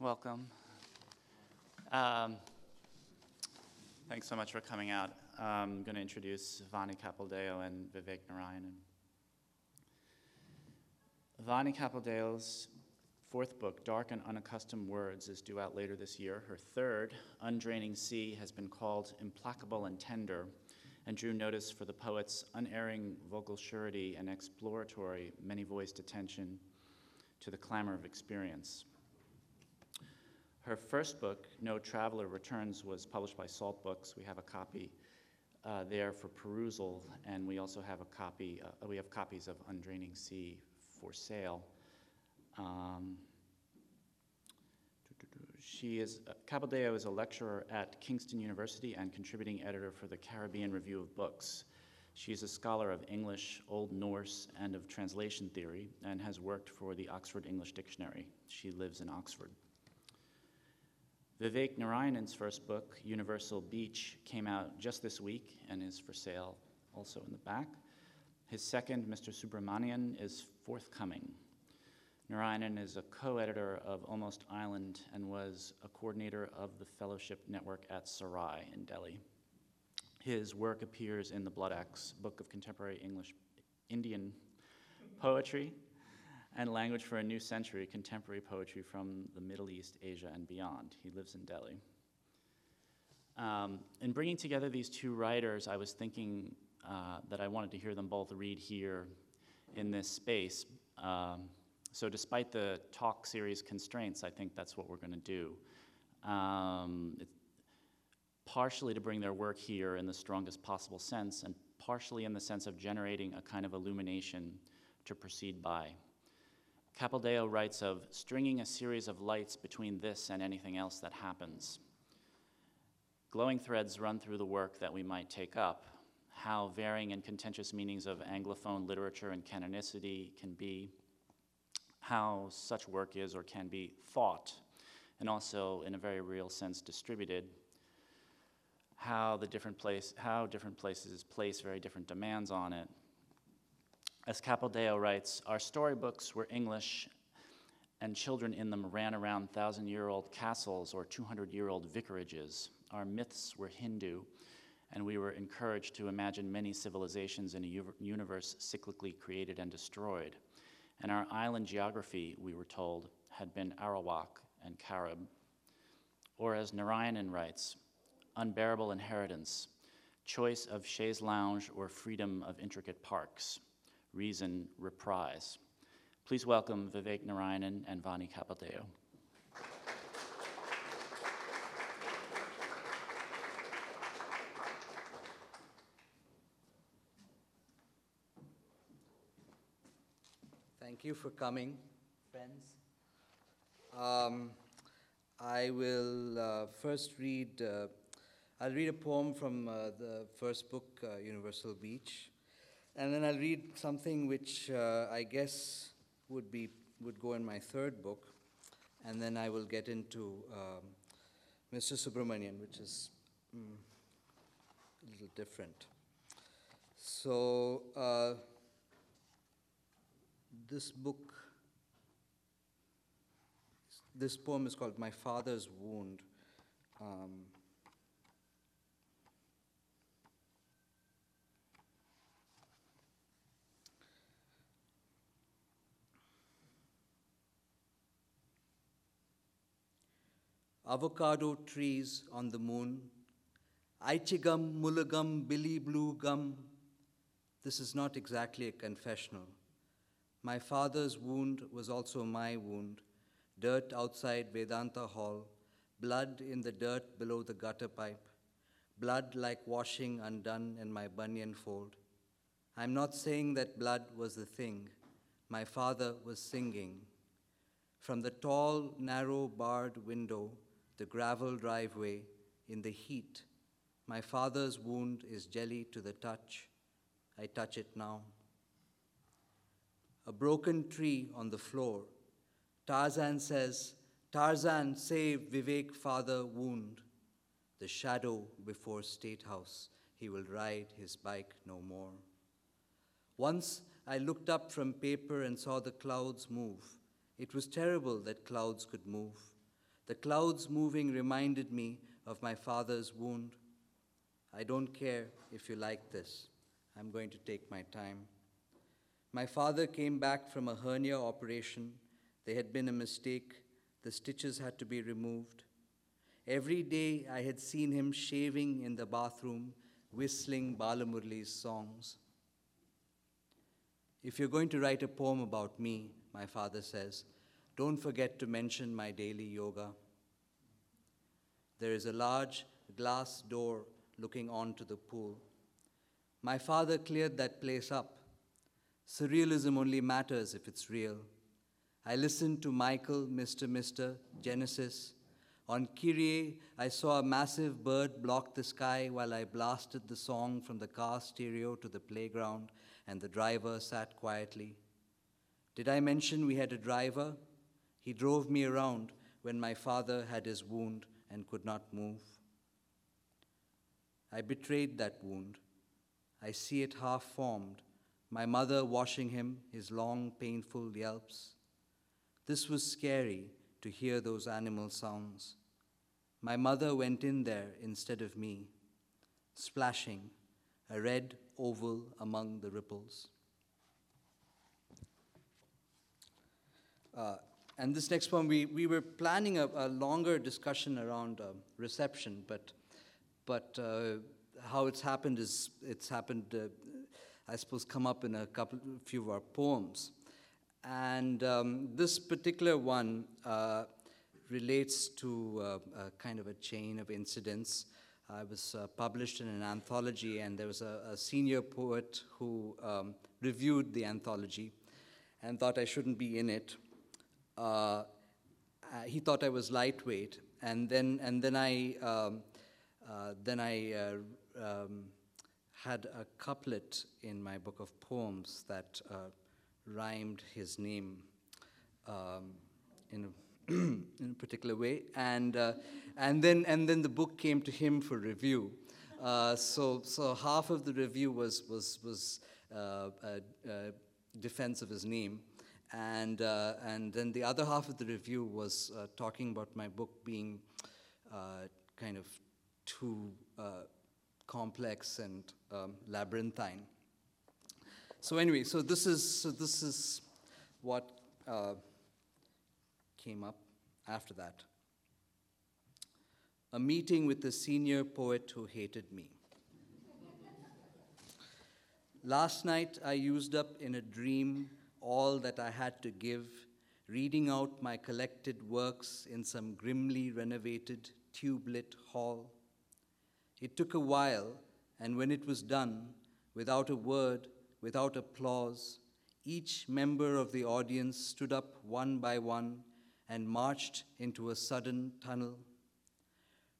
Welcome. Um, thanks so much for coming out. I'm going to introduce Vani Capildeo and Vivek Narayanan. Vani Capildeo's fourth book, Dark and Unaccustomed Words, is due out later this year. Her third, Undraining Sea, has been called implacable and tender and drew notice for the poet's unerring vocal surety and exploratory, many voiced attention to the clamor of experience. Her first book, No Traveler Returns, was published by Salt Books. We have a copy uh, there for perusal, and we also have a copy, uh, we have copies of Undraining Sea for sale. Um, she is, uh, Capildeo is a lecturer at Kingston University and contributing editor for the Caribbean Review of Books. She is a scholar of English, Old Norse, and of translation theory, and has worked for the Oxford English Dictionary. She lives in Oxford. Vivek Narayanan's first book, Universal Beach, came out just this week and is for sale also in the back. His second, Mr. Subramanian, is forthcoming. Narayanan is a co editor of Almost Island and was a coordinator of the fellowship network at Sarai in Delhi. His work appears in the Bloodaxe Book of Contemporary English Indian Poetry and Language for a New Century Contemporary Poetry from the Middle East, Asia, and beyond. He lives in Delhi. Um, in bringing together these two writers, I was thinking uh, that I wanted to hear them both read here in this space. Um, so, despite the talk series constraints, I think that's what we're going to do. Um, partially to bring their work here in the strongest possible sense, and partially in the sense of generating a kind of illumination to proceed by. Capildeo writes of stringing a series of lights between this and anything else that happens. Glowing threads run through the work that we might take up, how varying and contentious meanings of Anglophone literature and canonicity can be, how such work is or can be thought, and also in a very real sense distributed how the different place how different places place very different demands on it. As Capildeo writes, our storybooks were English and children in them ran around thousand year old castles or 200 year old vicarages. Our myths were Hindu, and we were encouraged to imagine many civilizations in a universe cyclically created and destroyed. And our island geography, we were told, had been Arawak and Carib. Or as Narayanan writes, unbearable inheritance, choice of chaise lounge or freedom of intricate parks, reason reprise. Please welcome Vivek Narayanan and Vani Capildeo. Thank you for coming, friends. Um, I will uh, first read uh, I'll read a poem from uh, the first book, uh, Universal Beach, and then I'll read something which uh, I guess would be would go in my third book, and then I will get into um, Mr. Subramanian, which is mm, a little different. So uh, this book, this poem is called "My Father's Wound." Um, avocado trees on the moon, Aichigum, mulagum, billy blue gum. This is not exactly a confessional. My father's wound was also my wound. Dirt outside Vedanta Hall, blood in the dirt below the gutter pipe, blood like washing undone in my bunion fold. I'm not saying that blood was the thing. My father was singing. From the tall, narrow, barred window, the gravel driveway in the heat. My father's wound is jelly to the touch. I touch it now. A broken tree on the floor. Tarzan says, Tarzan, save Vivek, father wound. The shadow before State House, he will ride his bike no more. Once I looked up from paper and saw the clouds move. It was terrible that clouds could move. The clouds moving reminded me of my father's wound. I don't care if you like this. I'm going to take my time. My father came back from a hernia operation. There had been a mistake. The stitches had to be removed. Every day I had seen him shaving in the bathroom, whistling Balamurali's songs. If you're going to write a poem about me, my father says, don't forget to mention my daily yoga. There is a large glass door looking onto the pool. My father cleared that place up. Surrealism only matters if it's real. I listened to Michael, Mr. Mr., Genesis. On Kyrie, I saw a massive bird block the sky while I blasted the song from the car stereo to the playground, and the driver sat quietly. Did I mention we had a driver? He drove me around when my father had his wound and could not move. I betrayed that wound. I see it half formed, my mother washing him, his long, painful yelps. This was scary to hear those animal sounds. My mother went in there instead of me, splashing, a red oval among the ripples. Uh, and this next one, we, we were planning a, a longer discussion around uh, reception, but, but uh, how it's happened is it's happened, uh, I suppose, come up in a couple, few of our poems. And um, this particular one uh, relates to uh, a kind of a chain of incidents. I was uh, published in an anthology, and there was a, a senior poet who um, reviewed the anthology and thought I shouldn't be in it. Uh, uh, he thought I was lightweight, and then and then I um, uh, then I uh, um, had a couplet in my book of poems that uh, rhymed his name um, in a, in a particular way, and uh, and then and then the book came to him for review. so so half of the review was was was defense of his name and, uh, and then the other half of the review was uh, talking about my book being uh, kind of too uh, complex and um, labyrinthine. So anyway, so this is, so this is what uh, came up after that. A meeting with the senior poet who hated me. Last night I used up in a dream all that I had to give, reading out my collected works in some grimly renovated tube-lit hall. It took a while, and when it was done, without a word, without applause, each member of the audience stood up one by one and marched into a sudden tunnel.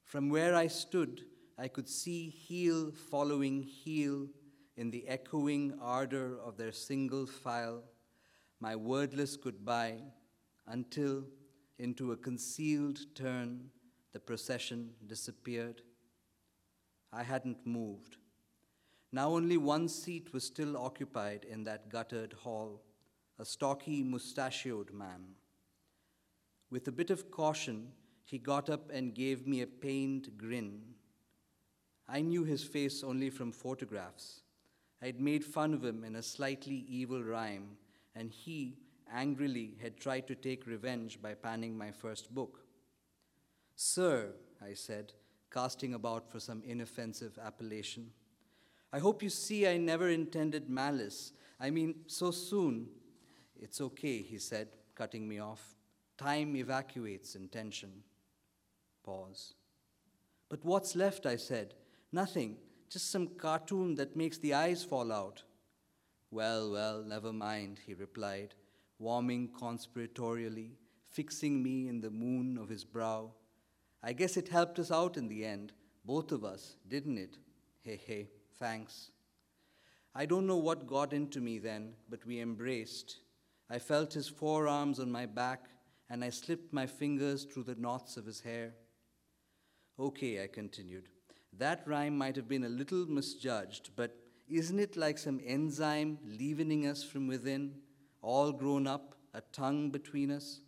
From where I stood, I could see heel following heel in the echoing ardor of their single file my wordless goodbye until, into a concealed turn, the procession disappeared. I hadn't moved. Now only one seat was still occupied in that guttered hall, a stocky, mustachioed man. With a bit of caution, he got up and gave me a pained grin. I knew his face only from photographs. I'd made fun of him in a slightly evil rhyme and he angrily had tried to take revenge by panning my first book. Sir, I said, casting about for some inoffensive appellation, I hope you see I never intended malice. I mean, so soon. It's okay, he said, cutting me off. Time evacuates intention. Pause. But what's left, I said? Nothing, just some cartoon that makes the eyes fall out. Well, well, never mind, he replied, warming conspiratorially, fixing me in the moon of his brow. I guess it helped us out in the end, both of us, didn't it? Hey, hey, thanks. I don't know what got into me then, but we embraced. I felt his forearms on my back, and I slipped my fingers through the knots of his hair. Okay, I continued. That rhyme might have been a little misjudged, but isn't it like some enzyme leavening us from within, all grown up, a tongue between us?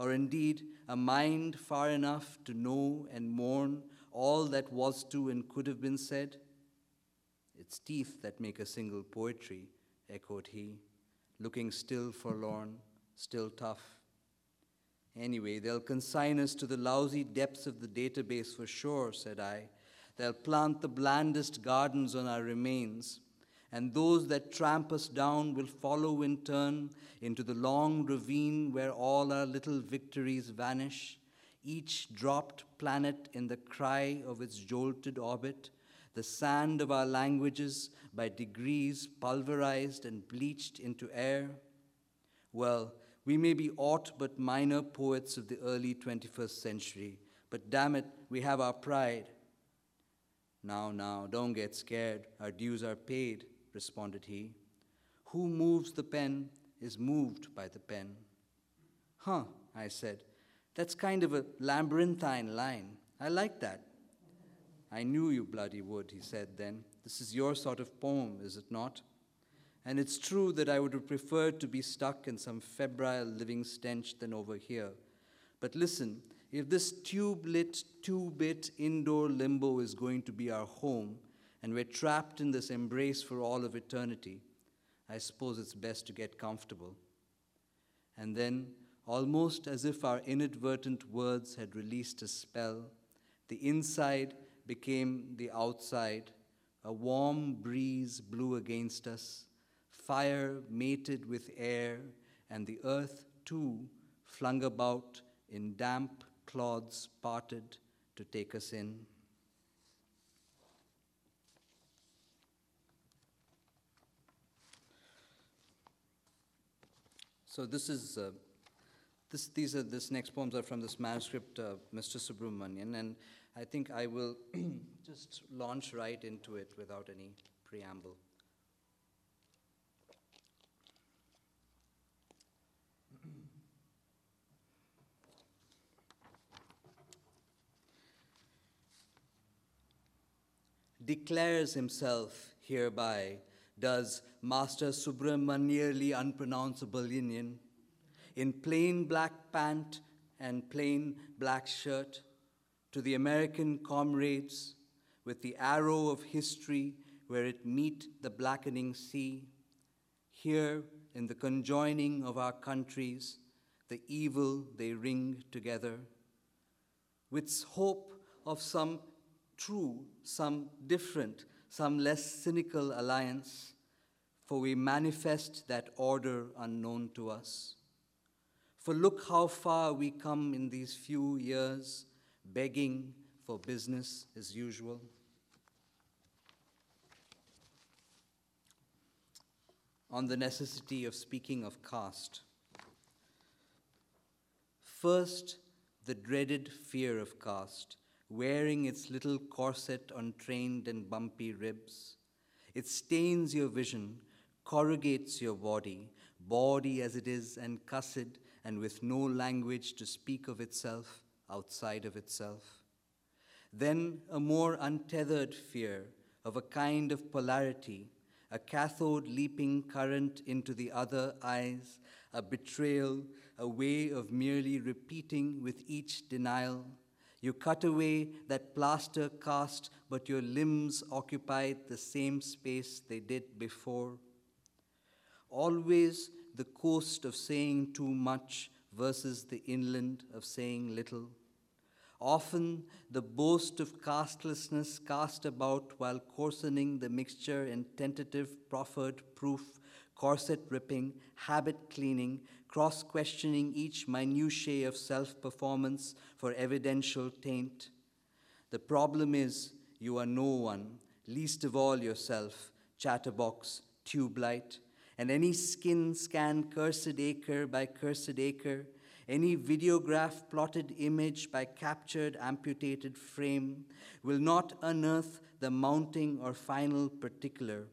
or indeed a mind far enough to know and mourn all that was to and could have been said? It's teeth that make a single poetry, echoed he, looking still forlorn, still tough. Anyway, they'll consign us to the lousy depths of the database for sure, said I. They'll plant the blandest gardens on our remains, and those that tramp us down will follow in turn into the long ravine where all our little victories vanish, each dropped planet in the cry of its jolted orbit, the sand of our languages by degrees pulverized and bleached into air. Well, we may be aught but minor poets of the early 21st century, but damn it, we have our pride. Now, now, don't get scared. Our dues are paid, responded he. Who moves the pen is moved by the pen. Huh, I said. That's kind of a labyrinthine line. I like that. I knew you bloody would, he said then. This is your sort of poem, is it not? And it's true that I would have preferred to be stuck in some febrile living stench than over here. But listen, if this tube lit, two bit indoor limbo is going to be our home, and we're trapped in this embrace for all of eternity, I suppose it's best to get comfortable. And then, almost as if our inadvertent words had released a spell, the inside became the outside. A warm breeze blew against us. Fire mated with air, and the earth too flung about in damp clods parted to take us in. So this is uh, this, these are this next poems are from this manuscript, uh, Mr. Subramanian, and I think I will just launch right into it without any preamble. Declares himself hereby, does Master Subramaniarly unpronounceable Indian, in plain black pant and plain black shirt, to the American comrades with the arrow of history where it meet the blackening sea, here in the conjoining of our countries, the evil they ring together, with hope of some true, some different, some less cynical alliance, for we manifest that order unknown to us. For look how far we come in these few years, begging for business as usual. On the necessity of speaking of caste. First, the dreaded fear of caste wearing its little corset on trained and bumpy ribs. It stains your vision, corrugates your body, body as it is and cussed and with no language to speak of itself outside of itself. Then a more untethered fear of a kind of polarity, a cathode leaping current into the other eyes, a betrayal, a way of merely repeating with each denial you cut away that plaster cast, but your limbs occupied the same space they did before. Always the coast of saying too much versus the inland of saying little. Often the boast of castlessness cast about while coarsening the mixture in tentative proffered proof, corset ripping, habit cleaning, cross questioning each minutiae of self performance for evidential taint. The problem is you are no one, least of all yourself, chatterbox, tube light, and any skin scan cursed acre by cursed acre, any videograph plotted image by captured amputated frame will not unearth the mounting or final particular,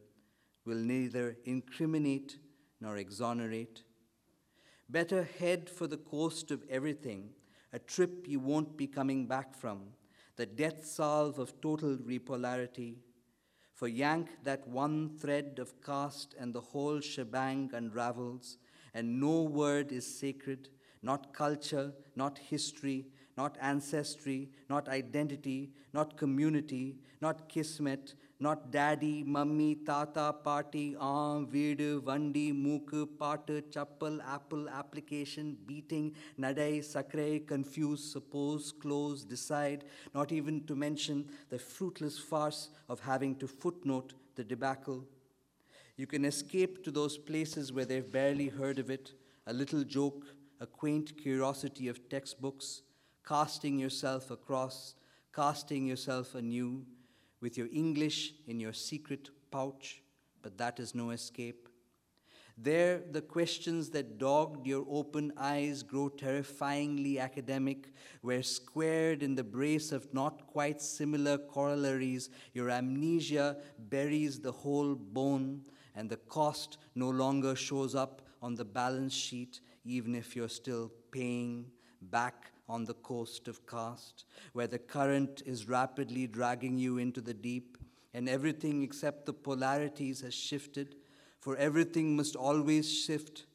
will neither incriminate nor exonerate. Better head for the coast of everything, a trip you won't be coming back from, the death salve of total repolarity. For yank that one thread of caste and the whole shebang unravels, and no word is sacred, not culture, not history, not ancestry, not identity, not community, not kismet, not daddy, mummy, tata, party, arm, veedu, vandi, mooku, patu, chappal, apple, application, beating, nadai, sakre, confuse, suppose, close, decide, not even to mention the fruitless farce of having to footnote the debacle. You can escape to those places where they've barely heard of it, a little joke, a quaint curiosity of textbooks, casting yourself across, casting yourself anew with your English in your secret pouch, but that is no escape. There, the questions that dogged your open eyes grow terrifyingly academic, where squared in the brace of not quite similar corollaries, your amnesia buries the whole bone, and the cost no longer shows up on the balance sheet, even if you're still paying back on the coast of caste, where the current is rapidly dragging you into the deep, and everything except the polarities has shifted, for everything must always shift.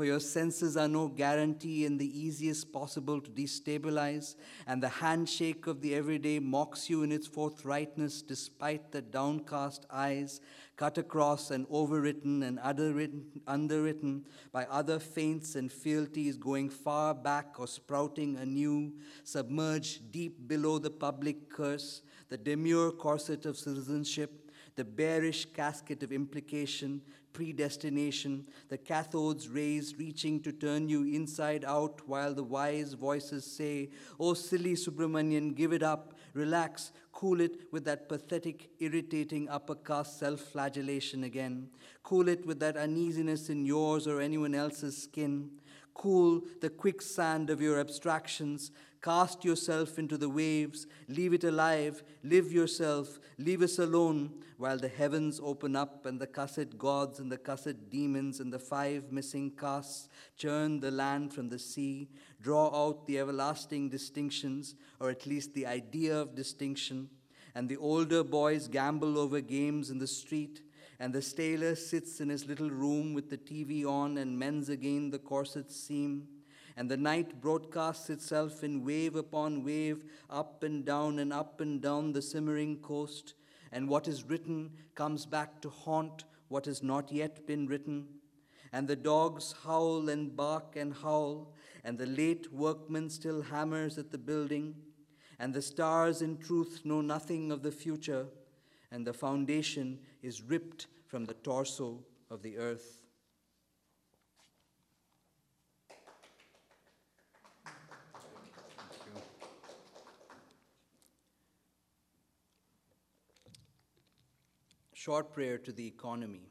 For your senses are no guarantee and the easiest possible to destabilize, and the handshake of the everyday mocks you in its forthrightness despite the downcast eyes cut across and overwritten and underwritten, by other feints and fealties going far back or sprouting anew, submerged deep below the public curse, the demure corset of citizenship, the bearish casket of implication, predestination, the cathode's rays reaching to turn you inside out while the wise voices say, Oh, silly Subramanian, give it up, relax, Cool it with that pathetic, irritating upper caste self flagellation again. Cool it with that uneasiness in yours or anyone else's skin. Cool the quicksand of your abstractions. Cast yourself into the waves. Leave it alive. Live yourself. Leave us alone while the heavens open up and the cussed gods and the cussed demons and the five missing castes churn the land from the sea, draw out the everlasting distinctions, or at least the idea of distinction, and the older boys gamble over games in the street, and the staler sits in his little room with the TV on and mends again the corset's seam and the night broadcasts itself in wave upon wave, up and down and up and down the simmering coast, and what is written comes back to haunt what has not yet been written. And the dogs howl and bark and howl, and the late workman still hammers at the building, and the stars in truth know nothing of the future, and the foundation is ripped from the torso of the earth. Short prayer to the economy.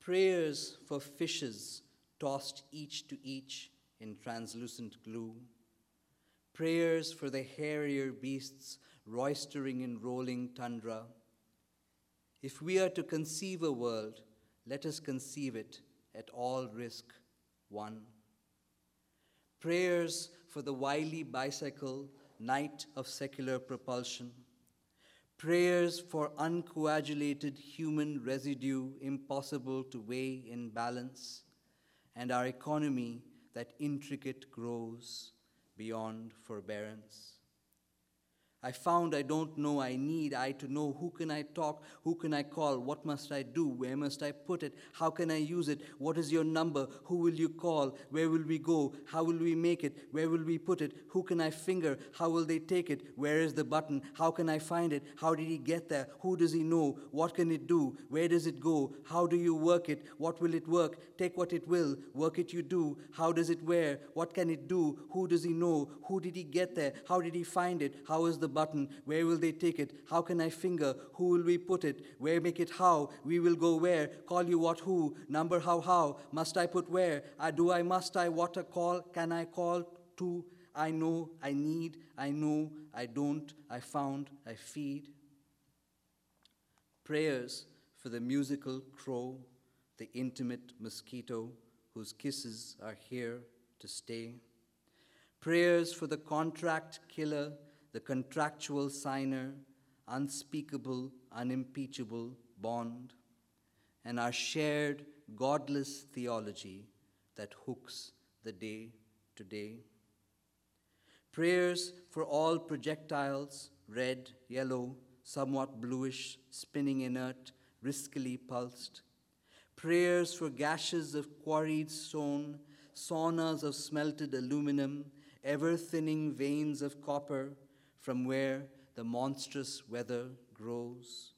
Prayers for fishes tossed each to each in translucent glue. Prayers for the hairier beasts roistering in rolling tundra. If we are to conceive a world, let us conceive it at all risk. One. Prayers for the wily bicycle, knight of secular propulsion prayers for uncoagulated human residue impossible to weigh in balance, and our economy that intricate grows beyond forbearance. I found I don't know, I need I to know who can I talk, who can I call, what must I do, where must I put it, how can I use it, what is your number, who will you call, where will we go, how will we make it, where will we put it, who can I finger, how will they take it, where is the button, how can I find it, how did he get there, who does he know, what can it do, where does it go, how do you work it, what will it work, take what it will, work it you do, how does it wear, what can it do, who does he know, who did he get there, how did he find it, how is the button? Where will they take it? How can I finger? Who will we put it? Where make it how? We will go where? Call you what who? Number how how? Must I put where? I do I must I what a call? Can I call to? I know, I need, I know, I don't, I found, I feed. Prayers for the musical crow, the intimate mosquito whose kisses are here to stay. Prayers for the contract killer the contractual signer, unspeakable, unimpeachable bond. and our shared godless theology that hooks the day to day. Prayers for all projectiles, red, yellow, somewhat bluish, spinning inert, riskily pulsed. Prayers for gashes of quarried stone, saunas of smelted aluminum, ever thinning veins of copper from where the monstrous weather grows.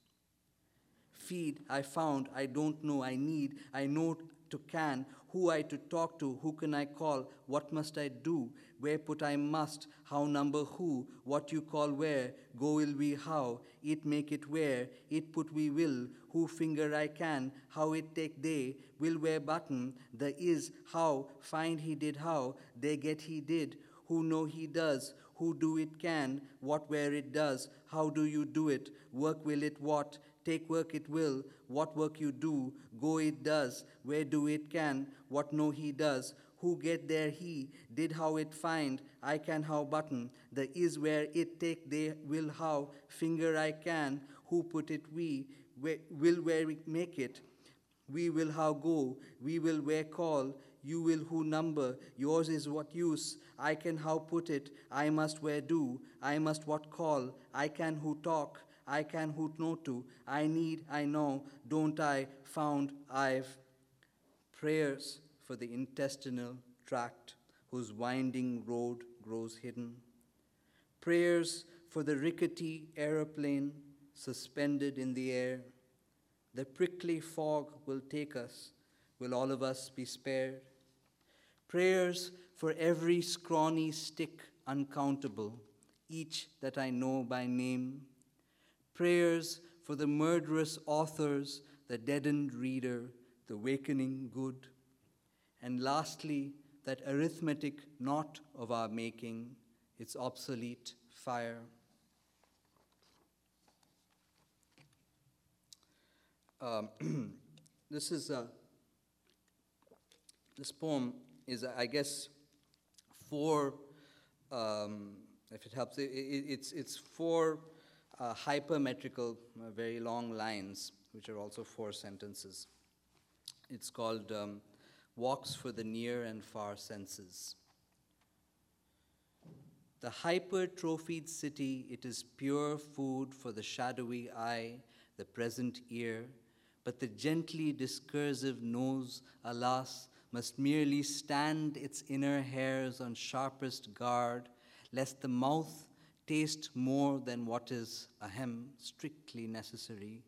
Feed, I found, I don't know, I need, I know to can, who I to talk to, who can I call, what must I do, where put I must, how number who, what you call where, go will we how, it make it where, it put we will, who finger I can, how it take they, will wear button, the is, how, find he did how, they get he did, who know he does, who do it can, what where it does, how do you do it, work will it what, take work it will, what work you do, go it does, where do it can, what know he does, who get there he, did how it find, I can how button, the is where it take they will how, finger I can, who put it we, will where we make it, we will how go, we will where call, you will who number, yours is what use, I can how put it, I must where do, I must what call, I can who talk, I can who know to, I need, I know, don't I, found, I've. Prayers for the intestinal tract whose winding road grows hidden. Prayers for the rickety aeroplane suspended in the air. The prickly fog will take us. Will all of us be spared? Prayers for every scrawny stick uncountable, each that I know by name. Prayers for the murderous authors, the deadened reader, the wakening good. And lastly, that arithmetic not of our making, its obsolete fire. Um, this is a, this poem is, I guess, four, um, if it helps, it, it, it's, it's four uh, hypermetrical, uh, very long lines, which are also four sentences. It's called um, Walks for the Near and Far Senses. The hypertrophied city, it is pure food for the shadowy eye, the present ear, but the gently discursive nose, alas, must merely stand its inner hairs on sharpest guard, lest the mouth taste more than what is, ahem, strictly necessary.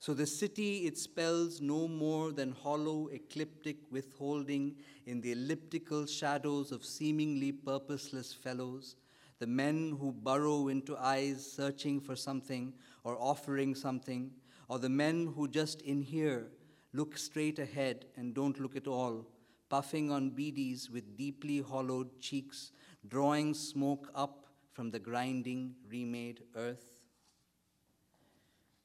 So the city, it spells no more than hollow, ecliptic withholding in the elliptical shadows of seemingly purposeless fellows, the men who burrow into eyes searching for something or offering something, or the men who just in here look straight ahead and don't look at all, puffing on beedis with deeply hollowed cheeks, drawing smoke up from the grinding, remade earth.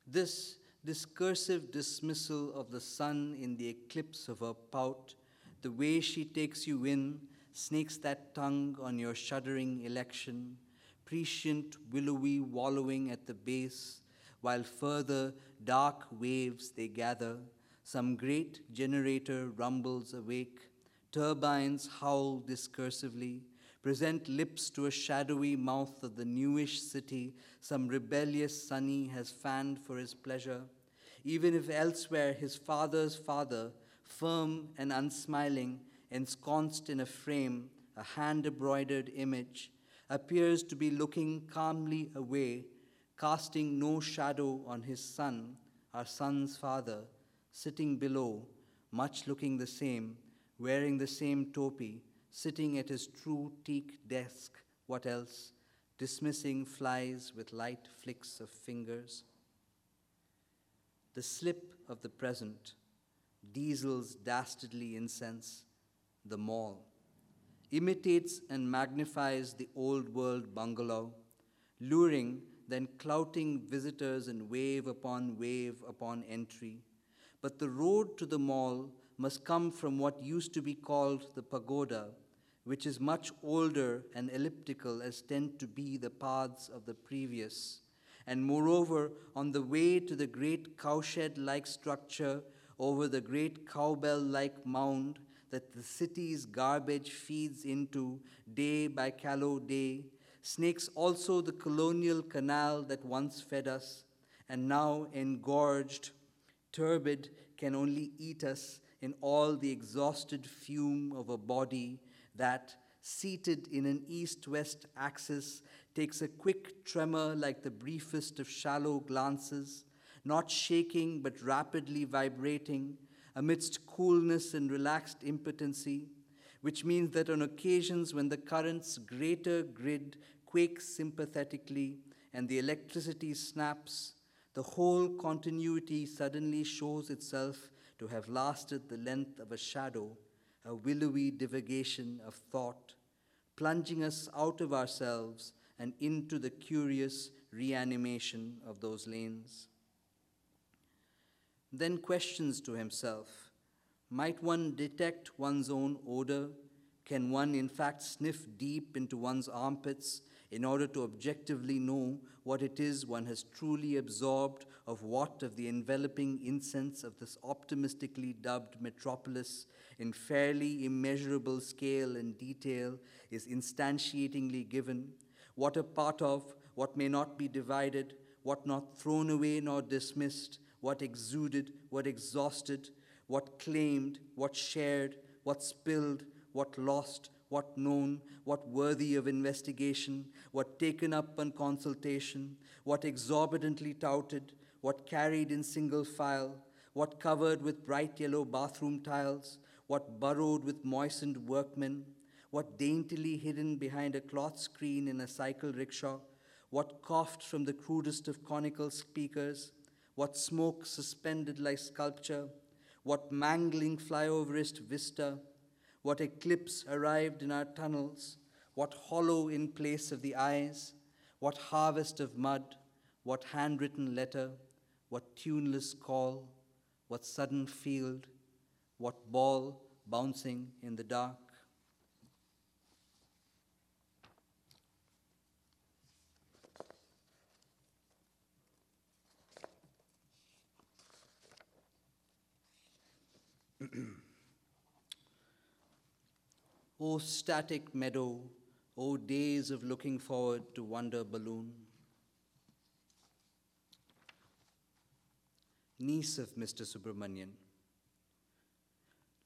This discursive dismissal of the sun in the eclipse of her pout, the way she takes you in, snakes that tongue on your shuddering election, prescient willowy wallowing at the base, while further dark waves they gather, some great generator rumbles awake, turbines howl discursively, present lips to a shadowy mouth of the newish city some rebellious sonny has fanned for his pleasure, even if elsewhere his father's father, firm and unsmiling, ensconced in a frame, a hand embroidered image, appears to be looking calmly away, casting no shadow on his son, our son's father, sitting below, much looking the same, wearing the same topi, sitting at his true teak desk, what else, dismissing flies with light flicks of fingers. The slip of the present, diesel's dastardly incense, the mall, imitates and magnifies the old world bungalow, luring, then clouting visitors in wave upon wave upon entry. But the road to the mall must come from what used to be called the pagoda, which is much older and elliptical as tend to be the paths of the previous. And moreover, on the way to the great cowshed like structure over the great cowbell like mound that the city's garbage feeds into day by callow day, snakes also the colonial canal that once fed us, and now engorged, turbid, can only eat us in all the exhausted fume of a body that, seated in an east west axis, takes a quick tremor like the briefest of shallow glances, not shaking but rapidly vibrating amidst coolness and relaxed impotency, which means that on occasions when the current's greater grid quakes sympathetically and the electricity snaps, the whole continuity suddenly shows itself to have lasted the length of a shadow, a willowy divagation of thought, plunging us out of ourselves and into the curious reanimation of those lanes. Then questions to himself Might one detect one's own odor? Can one, in fact, sniff deep into one's armpits in order to objectively know what it is one has truly absorbed of what of the enveloping incense of this optimistically dubbed metropolis in fairly immeasurable scale and detail is instantiatingly given, what a part of, what may not be divided, what not thrown away nor dismissed, what exuded, what exhausted, what claimed, what shared, what spilled, what lost, what known, what worthy of investigation, what taken up on consultation, what exorbitantly touted, what carried in single file, what covered with bright yellow bathroom tiles, what burrowed with moistened workmen, what daintily hidden behind a cloth screen in a cycle rickshaw, what coughed from the crudest of conical speakers, what smoke suspended like sculpture, what mangling flyoverist vista, what eclipse arrived in our tunnels, what hollow in place of the eyes, what harvest of mud, what handwritten letter, what tuneless call, what sudden field, what ball bouncing in the dark. O static meadow, O days of looking forward to wonder balloon. Niece of Mr. Subramanian.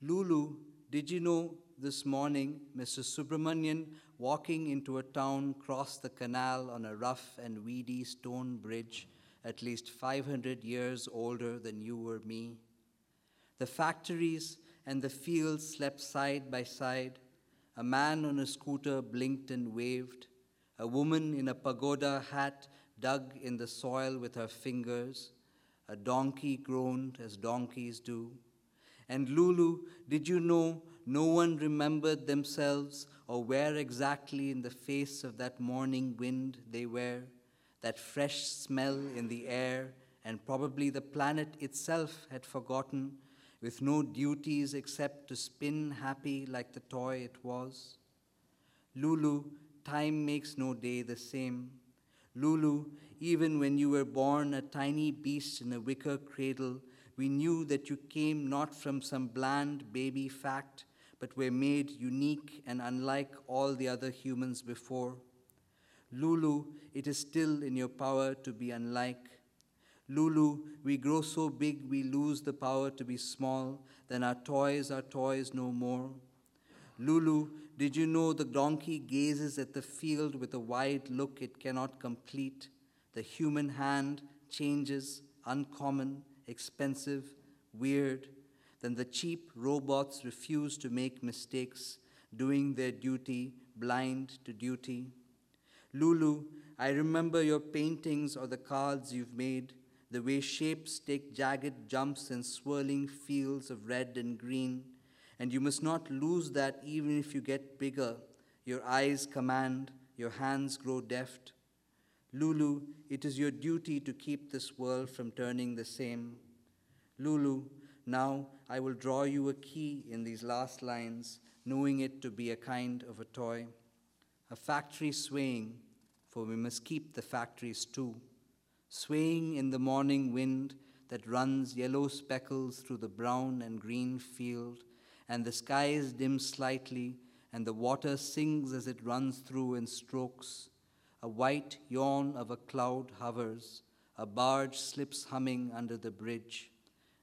Lulu, did you know this morning Mr. Subramanian, walking into a town, crossed the canal on a rough and weedy stone bridge, at least 500 years older than you or me? The factories and the fields slept side by side. A man on a scooter blinked and waved. A woman in a pagoda hat dug in the soil with her fingers. A donkey groaned as donkeys do. And Lulu, did you know no one remembered themselves or where exactly in the face of that morning wind they were, that fresh smell in the air, and probably the planet itself had forgotten, with no duties except to spin happy like the toy it was? Lulu, time makes no day the same. Lulu, even when you were born a tiny beast in a wicker cradle, we knew that you came not from some bland baby fact, but were made unique and unlike all the other humans before. Lulu, it is still in your power to be unlike. Lulu, we grow so big we lose the power to be small, then our toys are toys no more. Lulu, did you know the donkey gazes at the field with a wide look it cannot complete? The human hand changes, uncommon, expensive, weird. Then the cheap robots refuse to make mistakes, doing their duty, blind to duty. Lulu, I remember your paintings or the cards you've made, the way shapes take jagged jumps in swirling fields of red and green. And you must not lose that even if you get bigger. Your eyes command, your hands grow deft. Lulu, it is your duty to keep this world from turning the same. Lulu, now I will draw you a key in these last lines, knowing it to be a kind of a toy. A factory swaying, for we must keep the factories too. Swaying in the morning wind, that runs yellow speckles through the brown and green field, and the skies dim slightly, and the water sings as it runs through in strokes. A white yawn of a cloud hovers, a barge slips humming under the bridge,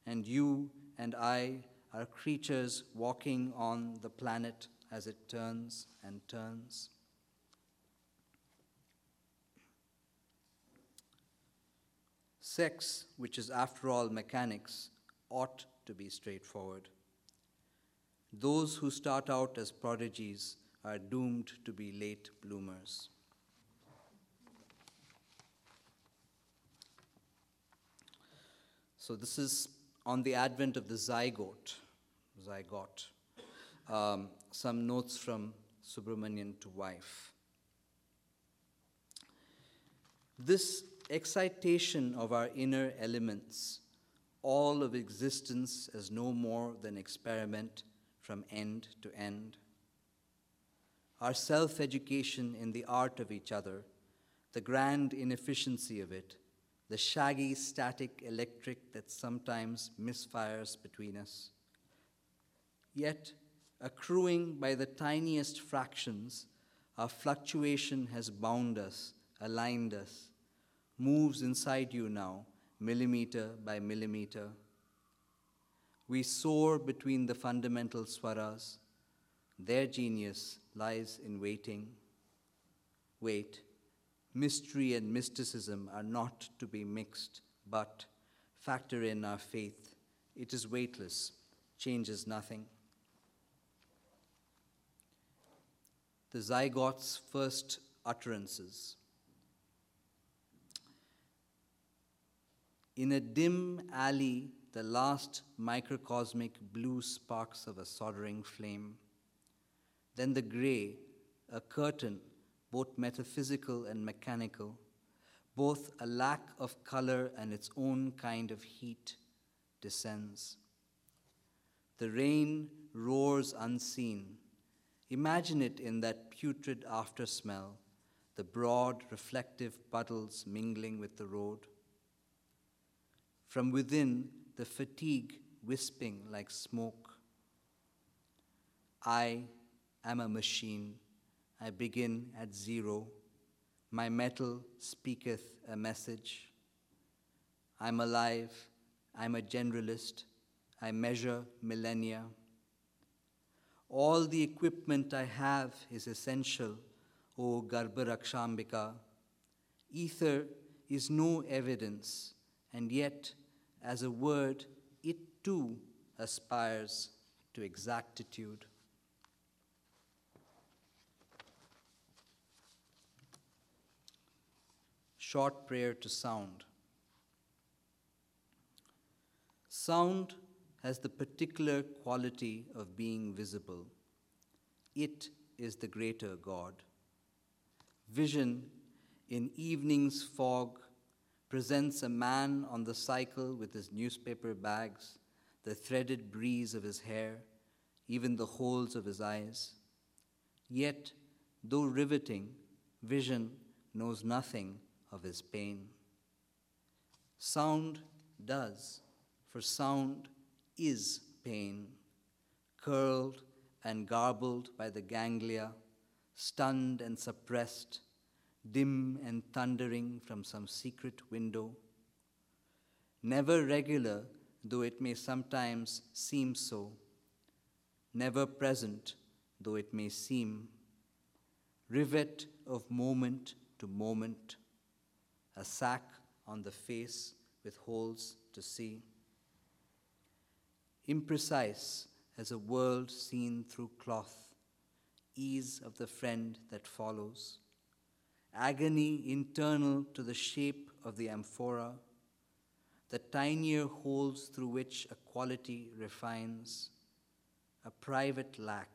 and you and I are creatures walking on the planet as it turns and turns. Sex, which is after all mechanics, ought to be straightforward. Those who start out as prodigies are doomed to be late bloomers. So, this is on the advent of the zygote. Zygote. Um, some notes from Subramanian to wife. This excitation of our inner elements, all of existence as no more than experiment from end to end. Our self education in the art of each other, the grand inefficiency of it, the shaggy static electric that sometimes misfires between us. Yet, accruing by the tiniest fractions, our fluctuation has bound us, aligned us, moves inside you now, millimeter by millimeter. We soar between the fundamental swaras. Their genius lies in waiting. Wait Mystery and mysticism are not to be mixed, but factor in our faith. It is weightless, changes nothing. The zygote's first utterances. In a dim alley, the last microcosmic blue sparks of a soldering flame. Then the gray, a curtain both metaphysical and mechanical, both a lack of color and its own kind of heat descends. The rain roars unseen. Imagine it in that putrid after smell, the broad, reflective puddles mingling with the road. From within, the fatigue wisping like smoke. I am a machine I begin at zero. My metal speaketh a message. I'm alive. I'm a generalist. I measure millennia. All the equipment I have is essential, O Garbharakshambika. Ether is no evidence, and yet, as a word, it too aspires to exactitude. short prayer to sound. Sound has the particular quality of being visible. It is the greater God. Vision in evening's fog presents a man on the cycle with his newspaper bags, the threaded breeze of his hair, even the holes of his eyes. Yet, though riveting, vision knows nothing of his pain. Sound does, for sound is pain, curled and garbled by the ganglia, stunned and suppressed, dim and thundering from some secret window. Never regular, though it may sometimes seem so, never present, though it may seem, rivet of moment to moment. A sack on the face with holes to see. Imprecise as a world seen through cloth, ease of the friend that follows, agony internal to the shape of the amphora, the tinier holes through which a quality refines, a private lack,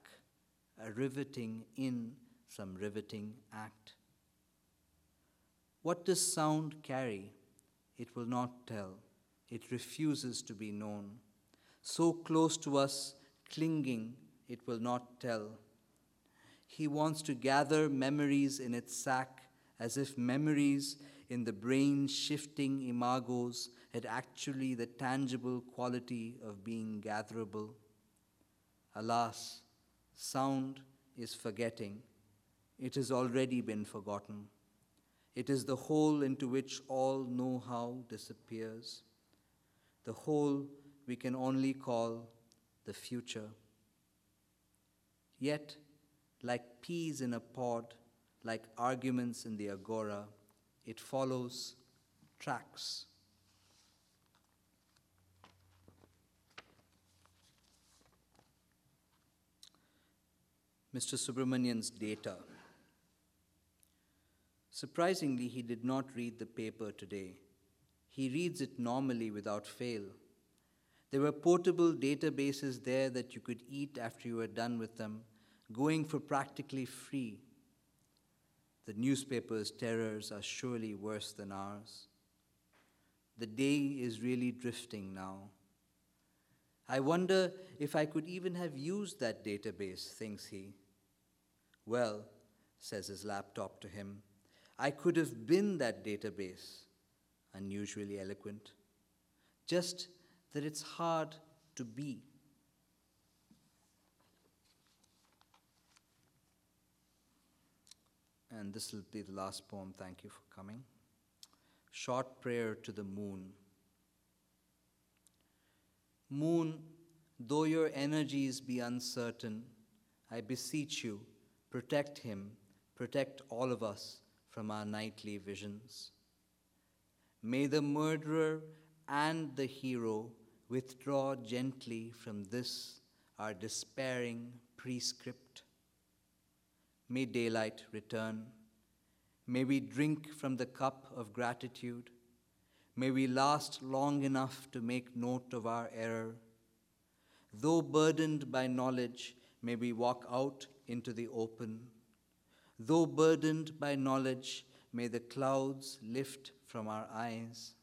a riveting in some riveting act. What does sound carry? It will not tell. It refuses to be known. So close to us, clinging, it will not tell. He wants to gather memories in its sack as if memories in the brain shifting imagos had actually the tangible quality of being gatherable. Alas, sound is forgetting. It has already been forgotten. It is the hole into which all know how disappears, the hole we can only call the future. Yet, like peas in a pod, like arguments in the agora, it follows tracks. Mr. Subramanian's data. Surprisingly, he did not read the paper today. He reads it normally without fail. There were portable databases there that you could eat after you were done with them, going for practically free. The newspaper's terrors are surely worse than ours. The day is really drifting now. I wonder if I could even have used that database, thinks he. Well, says his laptop to him, I could have been that database, unusually eloquent. Just that it's hard to be. And this will be the last poem. Thank you for coming. Short prayer to the moon. Moon, though your energies be uncertain, I beseech you, protect him, protect all of us from our nightly visions. May the murderer and the hero withdraw gently from this our despairing prescript. May daylight return. May we drink from the cup of gratitude. May we last long enough to make note of our error. Though burdened by knowledge, may we walk out into the open Though burdened by knowledge, may the clouds lift from our eyes.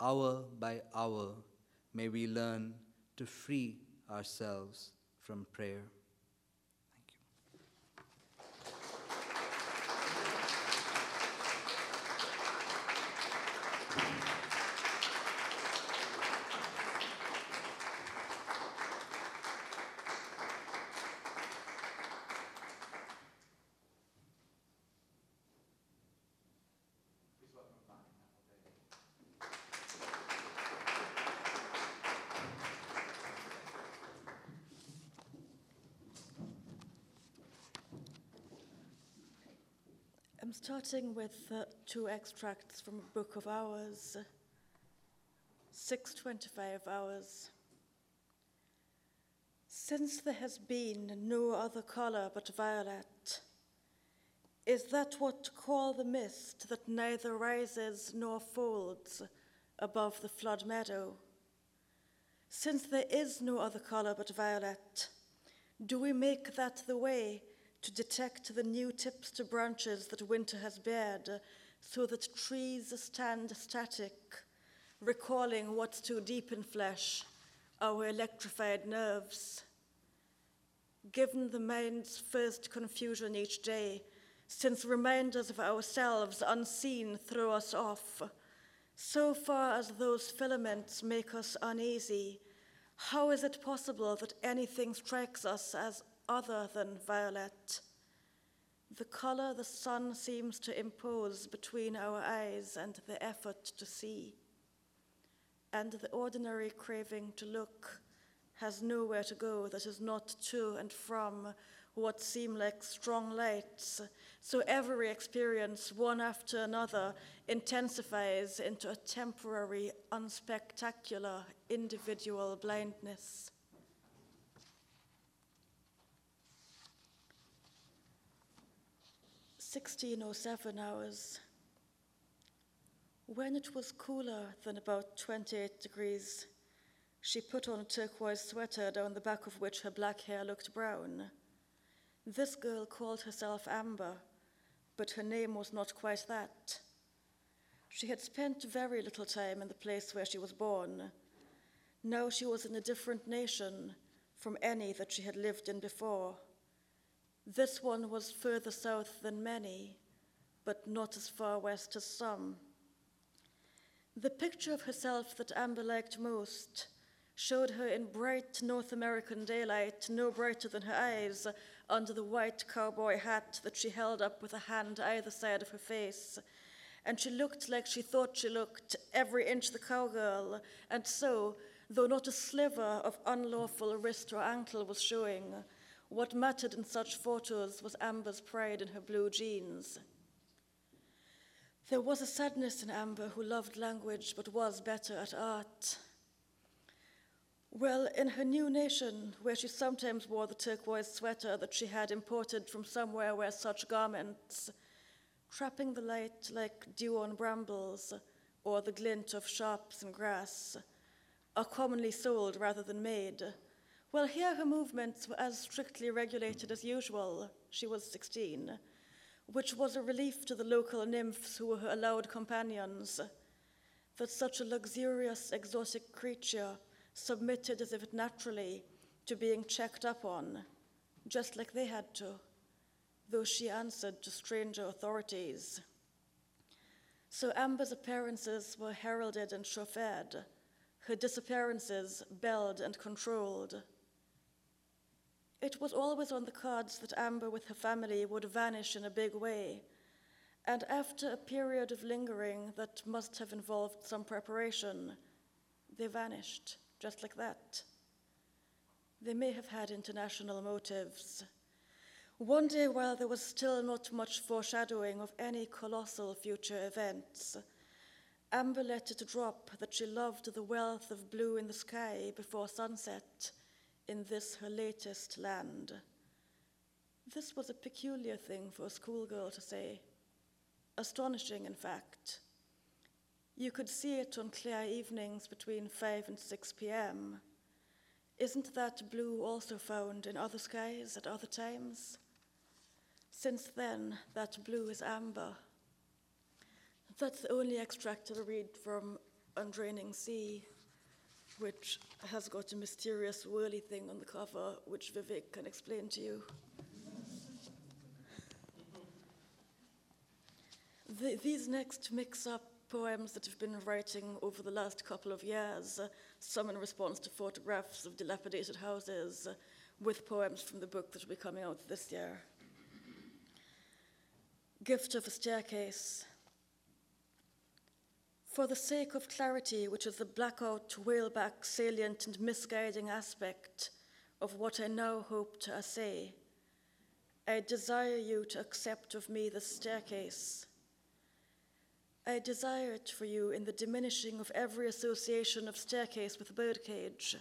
Hour by hour, may we learn to free ourselves from prayer. I'm starting with uh, two extracts from a book of hours, 625 hours. Since there has been no other color but violet, is that what to call the mist that neither rises nor folds above the flood meadow? Since there is no other color but violet, do we make that the way to detect the new tips to branches that winter has bared, so that trees stand static, recalling what's too deep in flesh, our electrified nerves. Given the mind's first confusion each day, since reminders of ourselves unseen throw us off, so far as those filaments make us uneasy, how is it possible that anything strikes us as other than violet. The color the sun seems to impose between our eyes and the effort to see. And the ordinary craving to look has nowhere to go that is not to and from what seem like strong lights. So every experience, one after another, intensifies into a temporary, unspectacular, individual blindness. 1607 hours. When it was cooler than about 28 degrees, she put on a turquoise sweater down the back of which her black hair looked brown. This girl called herself Amber, but her name was not quite that. She had spent very little time in the place where she was born. Now she was in a different nation from any that she had lived in before. This one was further south than many, but not as far west as some. The picture of herself that Amber liked most showed her in bright North American daylight, no brighter than her eyes, under the white cowboy hat that she held up with a hand either side of her face. And she looked like she thought she looked, every inch the cowgirl, and so, though not a sliver of unlawful wrist or ankle was showing, what mattered in such photos was Amber's pride in her blue jeans. There was a sadness in Amber who loved language but was better at art. Well, in her new nation, where she sometimes wore the turquoise sweater that she had imported from somewhere where such garments, trapping the light like dew on brambles or the glint of sharps and grass, are commonly sold rather than made. Well, here her movements were as strictly regulated as usual. She was 16 which was a relief to the local nymphs who were her allowed companions, that such a luxurious, exotic creature submitted as if naturally to being checked up on, just like they had to, though she answered to stranger authorities. So Amber's appearances were heralded and chauffeured, her disappearances belled and controlled. It was always on the cards that Amber with her family would vanish in a big way, and after a period of lingering that must have involved some preparation, they vanished, just like that. They may have had international motives. One day, while there was still not much foreshadowing of any colossal future events, Amber let it drop that she loved the wealth of blue in the sky before sunset in this her latest land. This was a peculiar thing for a schoolgirl to say, astonishing, in fact. You could see it on clear evenings between 5 and 6 p.m. Isn't that blue also found in other skies at other times? Since then, that blue is amber. That's the only extract I'll read from Undraining Sea which has got a mysterious whirly thing on the cover, which Vivek can explain to you. the, these next mix up poems that I've been writing over the last couple of years, uh, some in response to photographs of dilapidated houses, uh, with poems from the book that will be coming out this year. Gift of a Staircase. For the sake of clarity, which is the blackout, whaleback, salient, and misguiding aspect of what I now hope to essay, I desire you to accept of me the staircase. I desire it for you in the diminishing of every association of staircase with birdcage.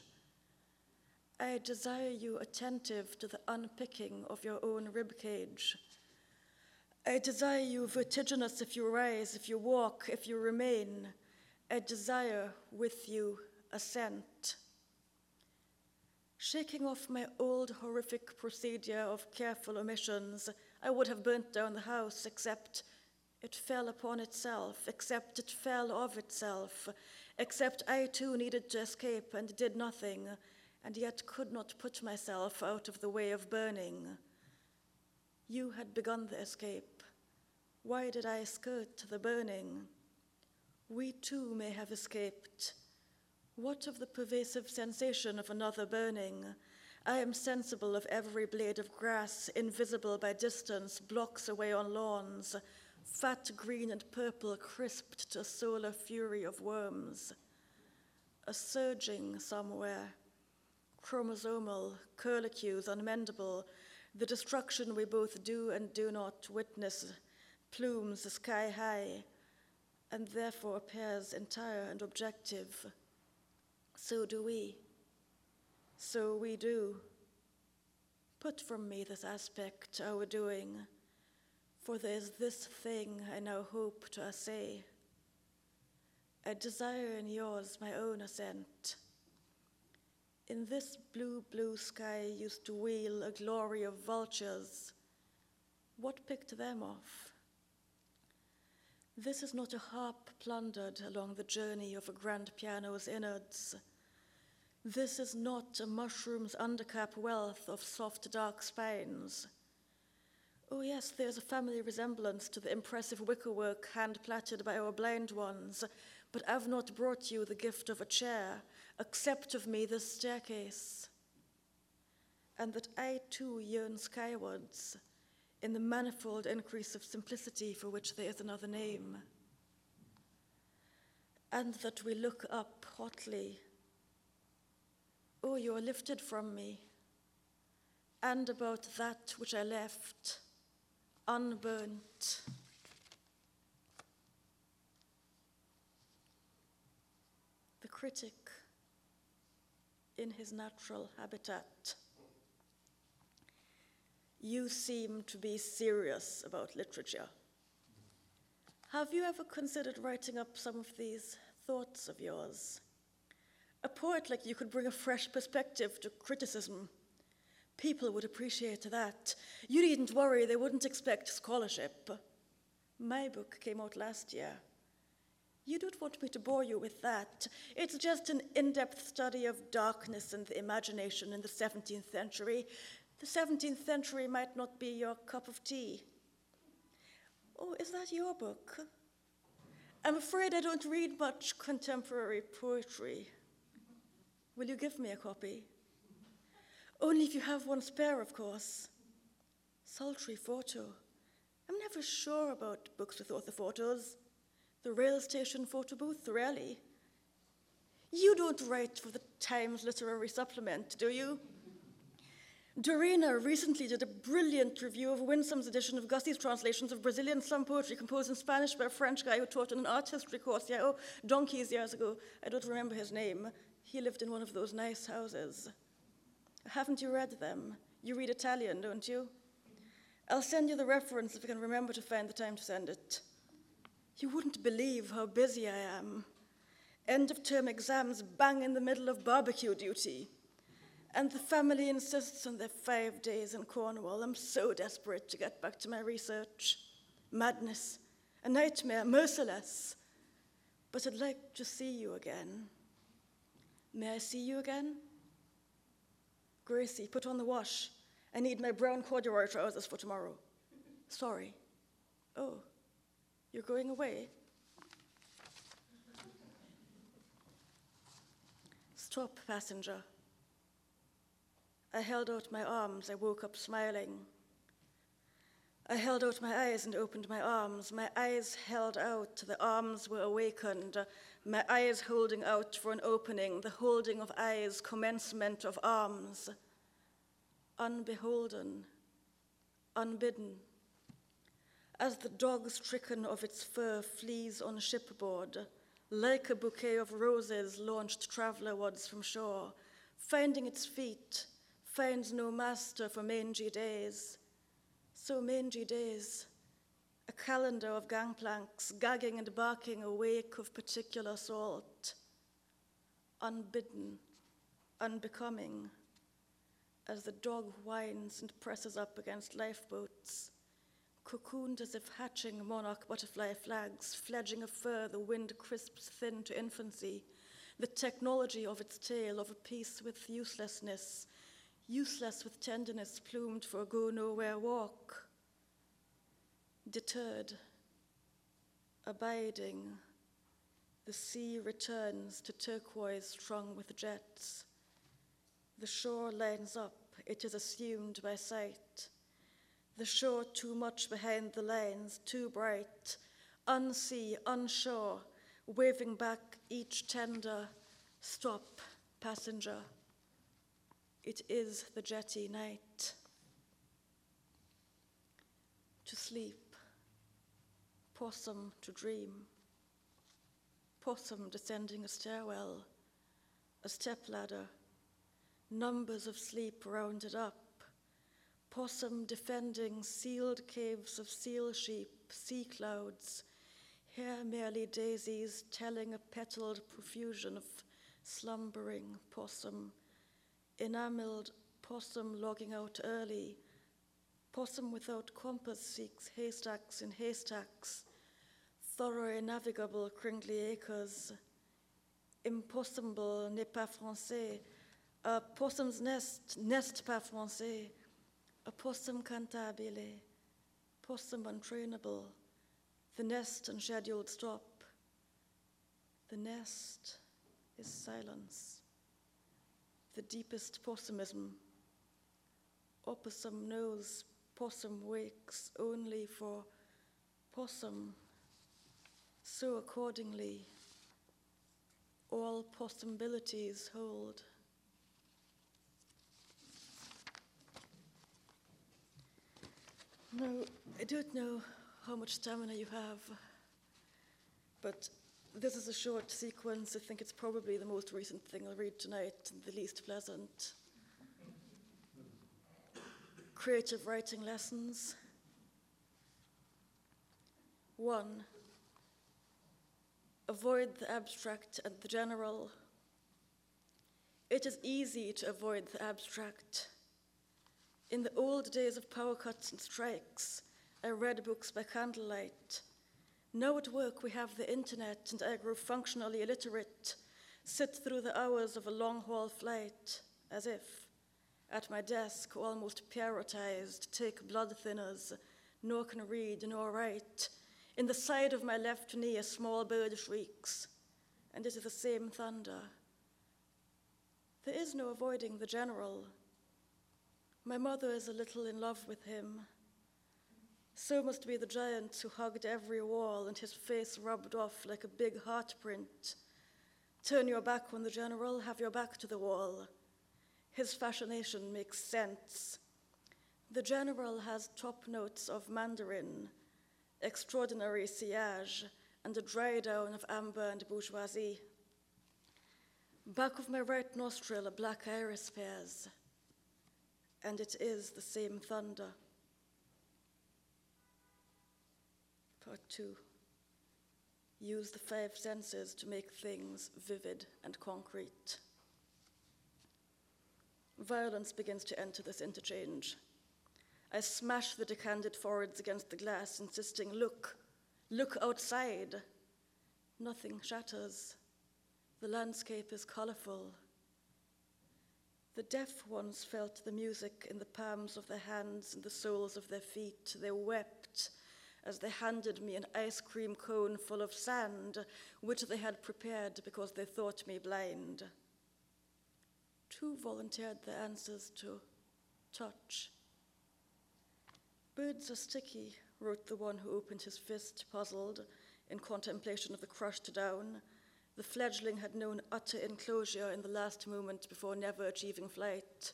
I desire you attentive to the unpicking of your own ribcage I desire you vertiginous if you rise, if you walk, if you remain. I desire with you ascent. Shaking off my old horrific procedure of careful omissions, I would have burnt down the house, except it fell upon itself, except it fell of itself, except I too needed to escape and did nothing, and yet could not put myself out of the way of burning. You had begun the escape. Why did I skirt the burning? We too may have escaped. What of the pervasive sensation of another burning? I am sensible of every blade of grass, invisible by distance, blocks away on lawns, fat green and purple crisped to solar fury of worms. A surging somewhere, chromosomal, curlicues unmendable, the destruction we both do and do not witness plumes sky high and therefore appears entire and objective. So do we. So we do. Put from me this aspect, our doing, for there is this thing I now hope to assay. I desire in yours my own ascent. In this blue, blue sky used to wheel a glory of vultures. What picked them off? This is not a harp plundered along the journey of a grand piano's innards. This is not a mushroom's undercap wealth of soft, dark spines. Oh, yes, there's a family resemblance to the impressive wickerwork hand plaited by our blind ones, but I've not brought you the gift of a chair. Accept of me this staircase. And that I too yearn skywards in the manifold increase of simplicity for which there is another name. And that we look up hotly. Oh, you are lifted from me, and about that which I left unburnt. The critic in his natural habitat. You seem to be serious about literature. Have you ever considered writing up some of these thoughts of yours? A poet like you could bring a fresh perspective to criticism. People would appreciate that. You needn't worry, they wouldn't expect scholarship. My book came out last year. You don't want me to bore you with that. It's just an in depth study of darkness and the imagination in the 17th century. The 17th century might not be your cup of tea. Oh, is that your book? I'm afraid I don't read much contemporary poetry. Will you give me a copy? Only if you have one spare, of course. Sultry photo. I'm never sure about books with author photos. The rail station photo booth, really. You don't write for the Times Literary Supplement, do you? Dorina recently did a brilliant review of Winsome's edition of Gussie's translations of Brazilian slum poetry composed in Spanish by a French guy who taught in an art history course, yeah, oh, donkeys years ago. I don't remember his name. He lived in one of those nice houses. Haven't you read them? You read Italian, don't you? I'll send you the reference if I can remember to find the time to send it. You wouldn't believe how busy I am. End of term exams bang in the middle of barbecue duty. And the family insists on their five days in Cornwall. I'm so desperate to get back to my research. Madness, a nightmare, merciless. But I'd like to see you again. May I see you again? Gracie, put on the wash. I need my brown corduroy trousers for tomorrow. Sorry. Oh, you're going away? Stop, passenger. I held out my arms. I woke up smiling. I held out my eyes and opened my arms. My eyes held out, the arms were awakened, my eyes holding out for an opening, the holding of eyes, commencement of arms. Unbeholden, unbidden. As the dog stricken of its fur flees on shipboard, like a bouquet of roses launched travelerwards from shore, finding its feet, finds no master for mangy days. So mangy days, a calendar of gangplanks, gagging and barking a wake of particular salt, unbidden, unbecoming, as the dog whines and presses up against lifeboats, cocooned as if hatching monarch butterfly flags, fledging a fur the wind crisps thin to infancy, the technology of its tail of a piece with uselessness, useless with tenderness plumed for a go nowhere walk. Deterred, abiding, the sea returns to turquoise strung with jets. The shore lines up, it is assumed by sight. The shore too much behind the lines, too bright, unsea, unsure, waving back each tender, stop, passenger. It is the jetty night. To sleep, possum to dream, possum descending a stairwell, a stepladder, numbers of sleep rounded up, possum defending sealed caves of seal sheep, sea clouds, here merely daisies telling a petaled profusion of slumbering possum enameled possum logging out early, possum without compass seeks haystacks in haystacks, thorough navigable cringly acres, impossible n'est pas français, a possum's nest, nest pas français, a possum cantabile, possum untrainable, the nest and unscheduled stop, The nest is silence, the deepest possumism. Opossum knows possum wakes only for possum. So accordingly, all possibilities hold. No, I don't know how much stamina you have, but this is a short sequence. I think it's probably the most recent thing I'll read tonight and the least pleasant. Creative writing lessons. One, avoid the abstract and the general. It is easy to avoid the abstract. In the old days of power cuts and strikes, I read books by candlelight. Now at work we have the internet and I grow functionally illiterate, sit through the hours of a long haul flight, as if, at my desk, almost periodized, take blood thinners, nor can read nor write. In the side of my left knee a small bird shrieks, and it is the same thunder. There is no avoiding the general. My mother is a little in love with him. So must be the giant who hugged every wall and his face rubbed off like a big heart print. Turn your back on the general, have your back to the wall. His fascination makes sense. The general has top notes of mandarin, extraordinary sillage, and a dry down of amber and bourgeoisie. Back of my right nostril, a black iris appears and it is the same thunder. Part two use the five senses to make things vivid and concrete. Violence begins to enter this interchange. I smash the decanted foreheads against the glass, insisting, Look, look outside. Nothing shatters. The landscape is colorful. The deaf ones felt the music in the palms of their hands and the soles of their feet. They wept as they handed me an ice cream cone full of sand, which they had prepared because they thought me blind. Two volunteered their answers to touch. Birds are sticky, wrote the one who opened his fist, puzzled, in contemplation of the crushed down. The fledgling had known utter enclosure in the last moment before never achieving flight.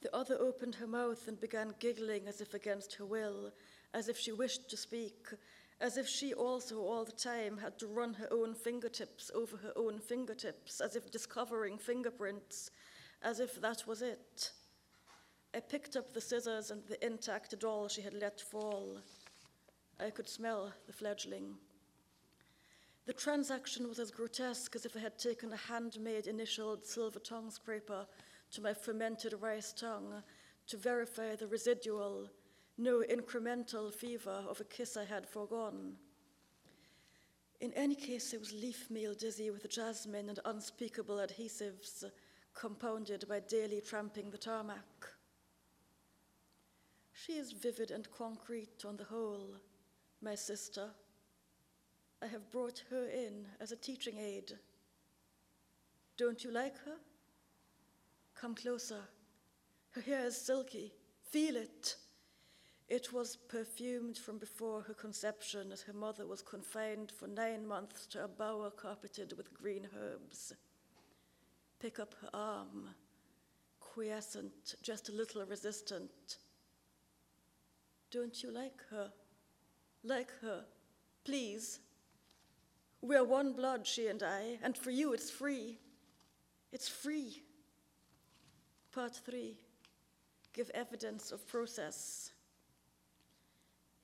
The other opened her mouth and began giggling as if against her will, as if she wished to speak, as if she also all the time had to run her own fingertips over her own fingertips, as if discovering fingerprints, as if that was it. I picked up the scissors and the intact doll she had let fall. I could smell the fledgling. The transaction was as grotesque as if I had taken a handmade initialed silver tongue scraper to my fermented rice tongue to verify the residual, no incremental fever of a kiss I had foregone. In any case, it was leaf meal dizzy with jasmine and unspeakable adhesives, compounded by daily tramping the tarmac. She is vivid and concrete on the whole, my sister I have brought her in as a teaching aid. Don't you like her? Come closer. Her hair is silky. Feel it. It was perfumed from before her conception as her mother was confined for nine months to a bower carpeted with green herbs. Pick up her arm, quiescent, just a little resistant. Don't you like her? Like her, please. We're one blood, she and I, and for you it's free. It's free. Part three give evidence of process.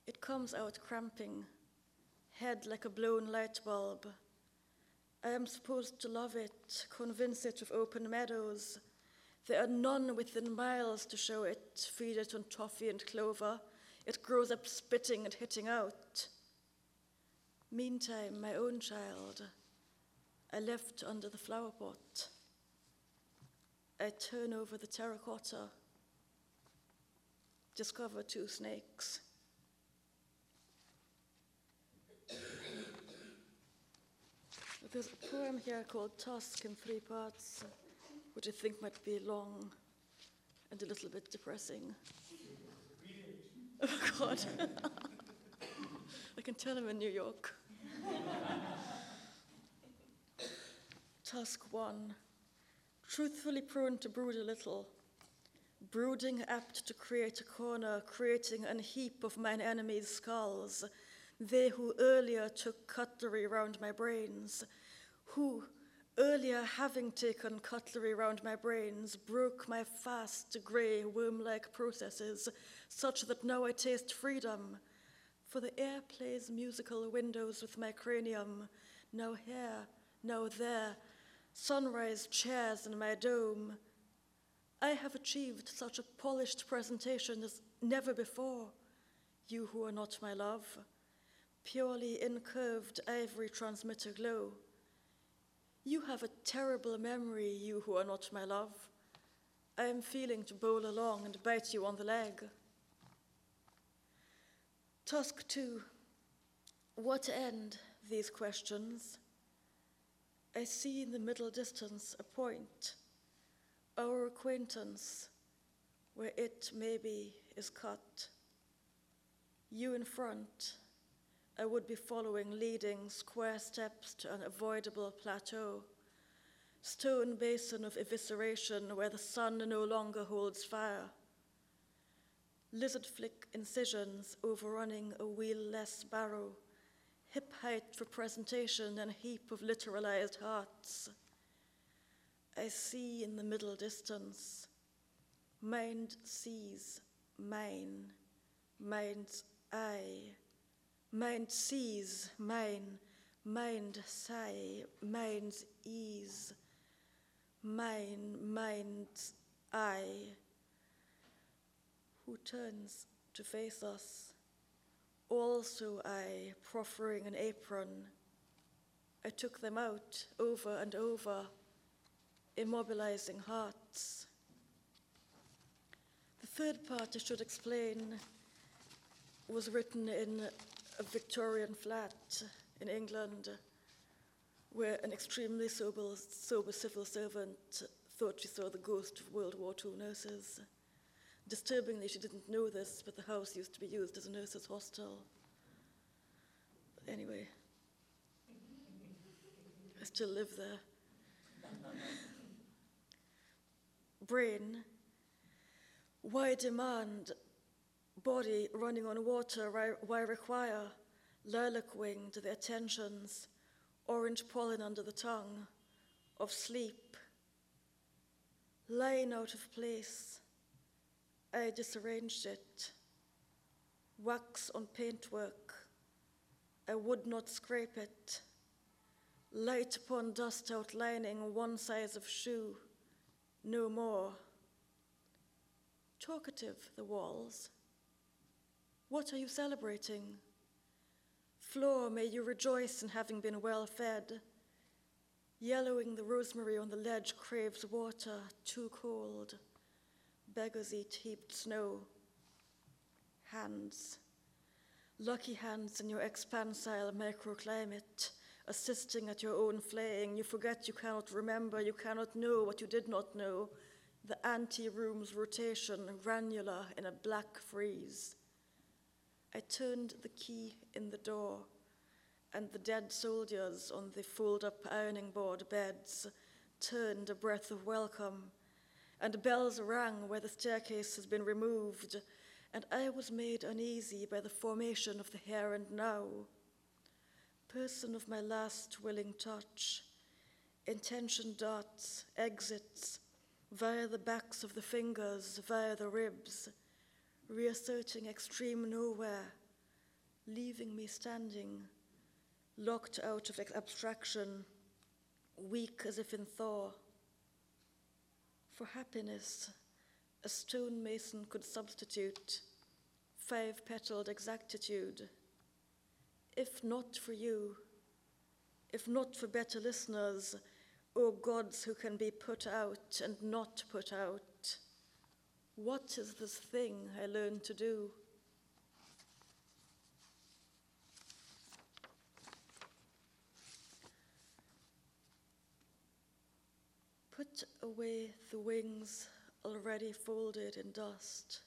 It comes out cramping, head like a blown light bulb. I am supposed to love it, convince it of open meadows. There are none within miles to show it, feed it on toffee and clover. It grows up spitting and hitting out. Meantime, my own child, I left under the flower pot. I turn over the terracotta, discover two snakes. There's a poem here called Tusk in three parts, which I think might be long and a little bit depressing. Oh, God. Can tell I'm in New York. Tusk one truthfully prone to brood a little, brooding apt to create a corner, creating an heap of mine enemies' skulls, they who earlier took cutlery round my brains, who, earlier having taken cutlery round my brains, broke my fast, grey, worm like processes, such that now I taste freedom. For the air plays musical windows with my cranium, now here, now there, sunrise chairs in my dome. I have achieved such a polished presentation as never before, you who are not my love, purely incurved ivory transmitter glow. You have a terrible memory, you who are not my love. I am feeling to bowl along and bite you on the leg. Tusk 2. What end, these questions? I see in the middle distance a point, our acquaintance, where it maybe is cut. You in front, I would be following, leading square steps to an avoidable plateau, stone basin of evisceration where the sun no longer holds fire. Lizard flick incisions overrunning a wheel-less barrow hip height for presentation and a heap of literalized hearts. I see in the middle distance, mind sees mine, mind's eye, mind sees mine, mind sigh, mind's ease, mine, mind's eye, who turns to face us also I, proffering an apron, I took them out over and over, immobilizing hearts. The third part I should explain was written in a Victorian flat in England where an extremely sober, sober civil servant thought she saw the ghost of World War II nurses. Disturbingly, she didn't know this, but the house used to be used as a nurse's hostel. But anyway, I still live there. Brain, why demand body running on water? Why, require lilac wing to the attentions, orange pollen under the tongue, of sleep, lying out of place? I disarranged it. Wax on paintwork, I would not scrape it. Light upon dust outlining one size of shoe, no more. Talkative, the walls. What are you celebrating? Floor, may you rejoice in having been well fed. Yellowing the rosemary on the ledge craves water, too cold beggars eat heaped snow. Hands. Lucky hands in your expansile microclimate, assisting at your own flaying. You forget you cannot remember, you cannot know what you did not know. The ante room's rotation, granular in a black freeze. I turned the key in the door, and the dead soldiers on the fold up ironing board beds turned a breath of welcome and bells rang where the staircase has been removed, and I was made uneasy by the formation of the here and now. Person of my last willing touch, intention darts, exits, via the backs of the fingers, via the ribs, reasserting extreme nowhere, leaving me standing, locked out of abstraction, weak as if in thaw. For happiness, a stonemason could substitute five petaled exactitude. If not for you, if not for better listeners, O gods who can be put out and not put out, what is this thing I learned to do? Put away the wings already folded in dust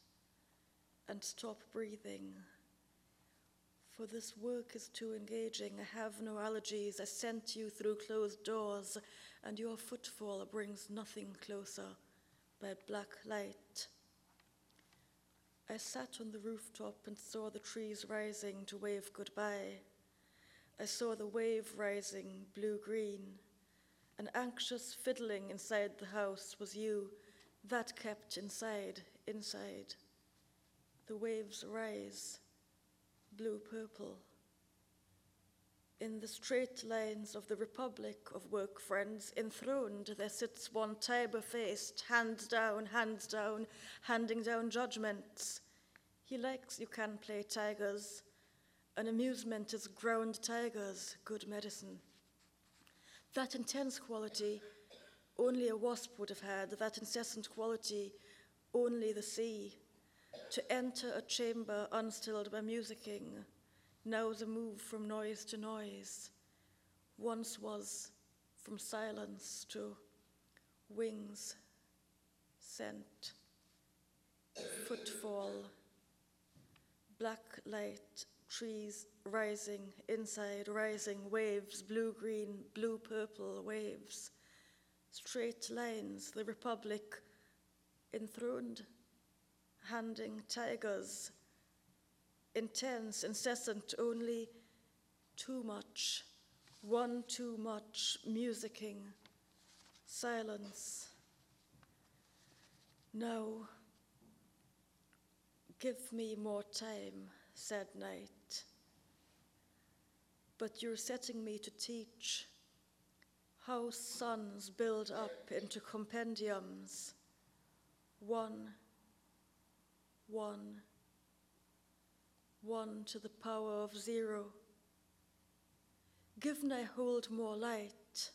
and stop breathing. For this work is too engaging. I have no allergies. I sent you through closed doors, and your footfall brings nothing closer by black light. I sat on the rooftop and saw the trees rising to wave goodbye. I saw the wave rising blue green. An anxious fiddling inside the house was you, that kept inside, inside. The waves rise, blue purple. In the straight lines of the Republic of Work Friends, enthroned, there sits one Tiber faced, hands down, hands down, handing down judgments. He likes you can play tigers. An amusement is ground tigers, good medicine. That intense quality, only a wasp would have had, that incessant quality, only the sea. To enter a chamber unstilled by musicking, now the move from noise to noise, once was from silence to wings, scent, footfall, black light, trees rising, inside rising, waves, blue green, blue purple waves, straight lines, the republic enthroned, handing tigers intense, incessant, only too much, one too much, musicking, silence. No, give me more time, said night. But you're setting me to teach how suns build up into compendiums, one, one, one to the power of zero. Give I hold more light.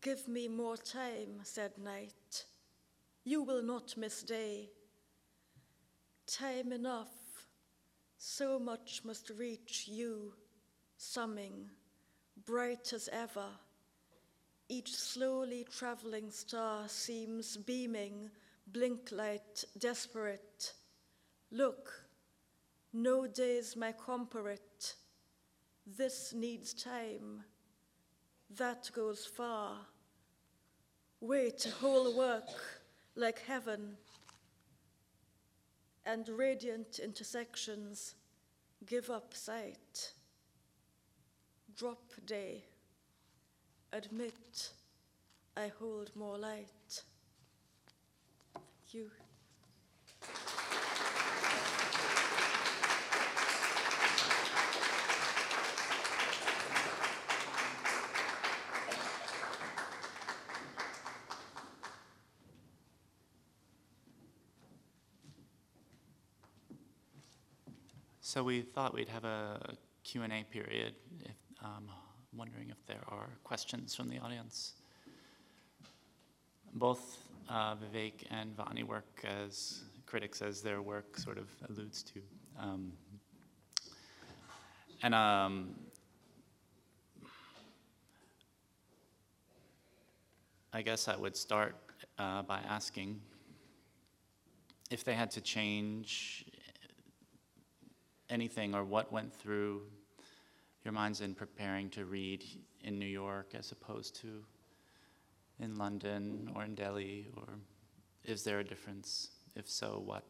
Give me more time, said night. You will not miss day. Time enough, so much must reach you, summing, bright as ever. Each slowly traveling star seems beaming, blink light, desperate. Look, no days may compare it. This needs time. That goes far. Wait, whole work like heaven. And radiant intersections give up sight. Drop day. Admit I hold more light. Thank you. So we thought we'd have a Q&A period, if, um, wondering if there are questions from the audience. Both uh, Vivek and Vahni work as critics, as their work sort of alludes to. Um, and um, I guess I would start uh, by asking if they had to change anything or what went through your minds in preparing to read in New York as opposed to in London or in Delhi? Or is there a difference? If so, what?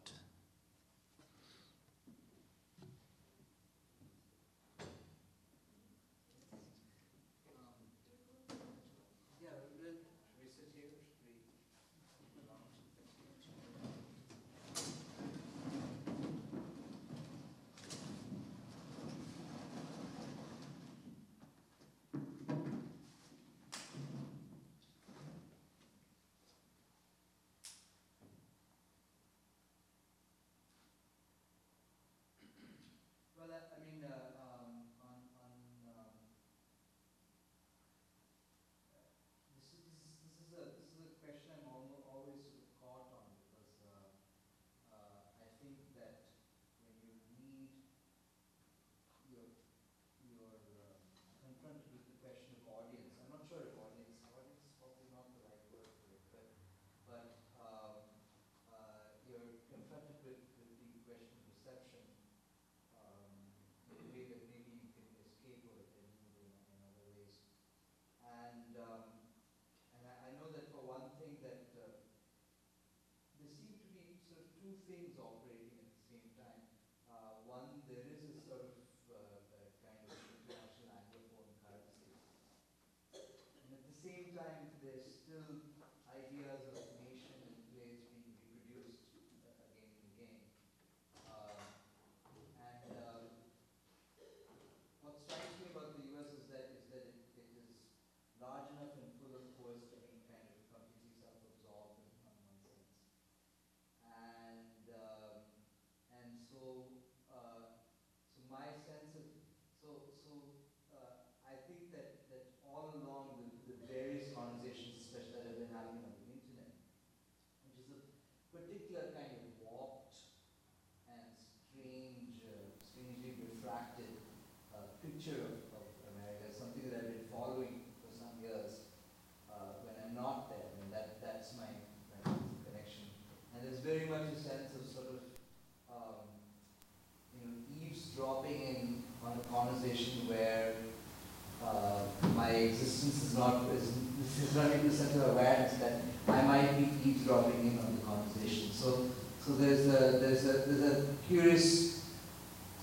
Not, is, this is not even a sense of awareness that I might be eavesdropping in on the conversation. So, so there's a, there's a, there's a curious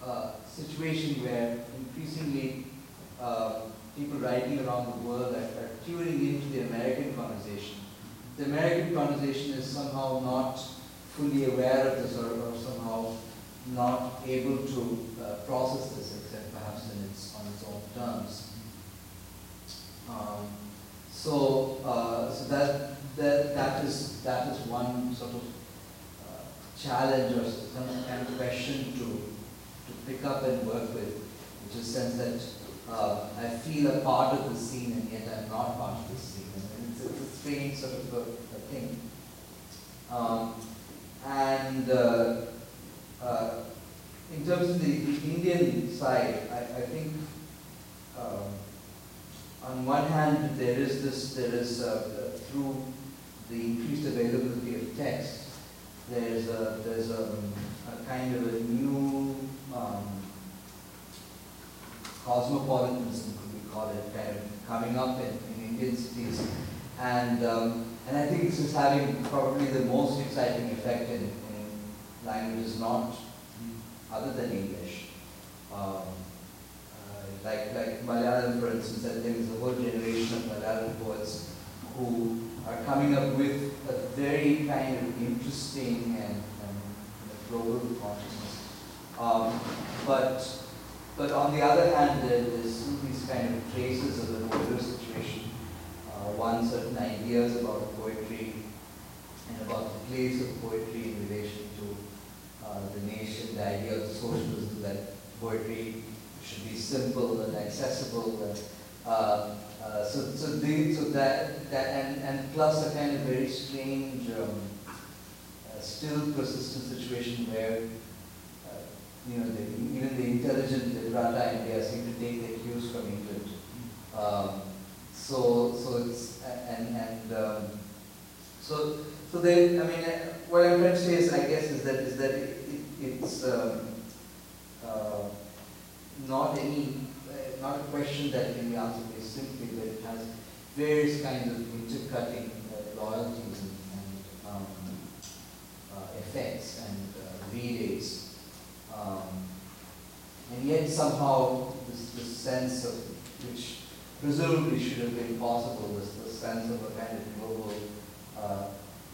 uh, situation where increasingly uh, people writing around the world are, are tuning into the American conversation. The American conversation is somehow not fully aware of this or, or somehow not able to uh, process this except perhaps in its, on its own terms. Um, so, uh, so that, that, that, is, that is one sort of uh, challenge or some kind of question to, to pick up and work with, which is sense that uh, I feel a part of the scene and yet I'm not part of the scene. And it's, it's a strange sort of a, a thing. Um, and uh, uh, in terms of the, the Indian side, I, I think um, on one hand there is this, there is uh, through the increased availability of text, there's a, there's a, a kind of a new um, cosmopolitanism, could we call it, kind of coming up in, in Indian cities. And, um, and I think this is having probably the most exciting effect in, in languages not other than English. Um, like, like Malayalam, for instance, I think there's a whole generation of Malayalam poets who are coming up with a very kind of interesting and, and global consciousness. Um, but, but on the other hand, there, there's these kind of traces of the border situation. Uh, one, certain ideas about poetry and about the place of poetry in relation to uh, the nation, the idea of socialism, that poetry should be simple and accessible. And, uh, uh, so, so, the, so that, that and, and plus a kind of very strange, um, uh, still persistent situation where, uh, you know, the, even the intelligent literata India seem to take their cues from England. Um, so, so it's, and, and um, so, so they, I mean, uh, what I'm trying to say is, I guess, is that, is that it, it, it's um, uh, not any, uh, not a question that can be answered very simply, but it has various kinds of intercutting uh, loyalties and, and um, uh, effects and uh, relays. Um, and yet somehow this, this sense of, which presumably should have been possible, this, this sense of a kind of global, uh,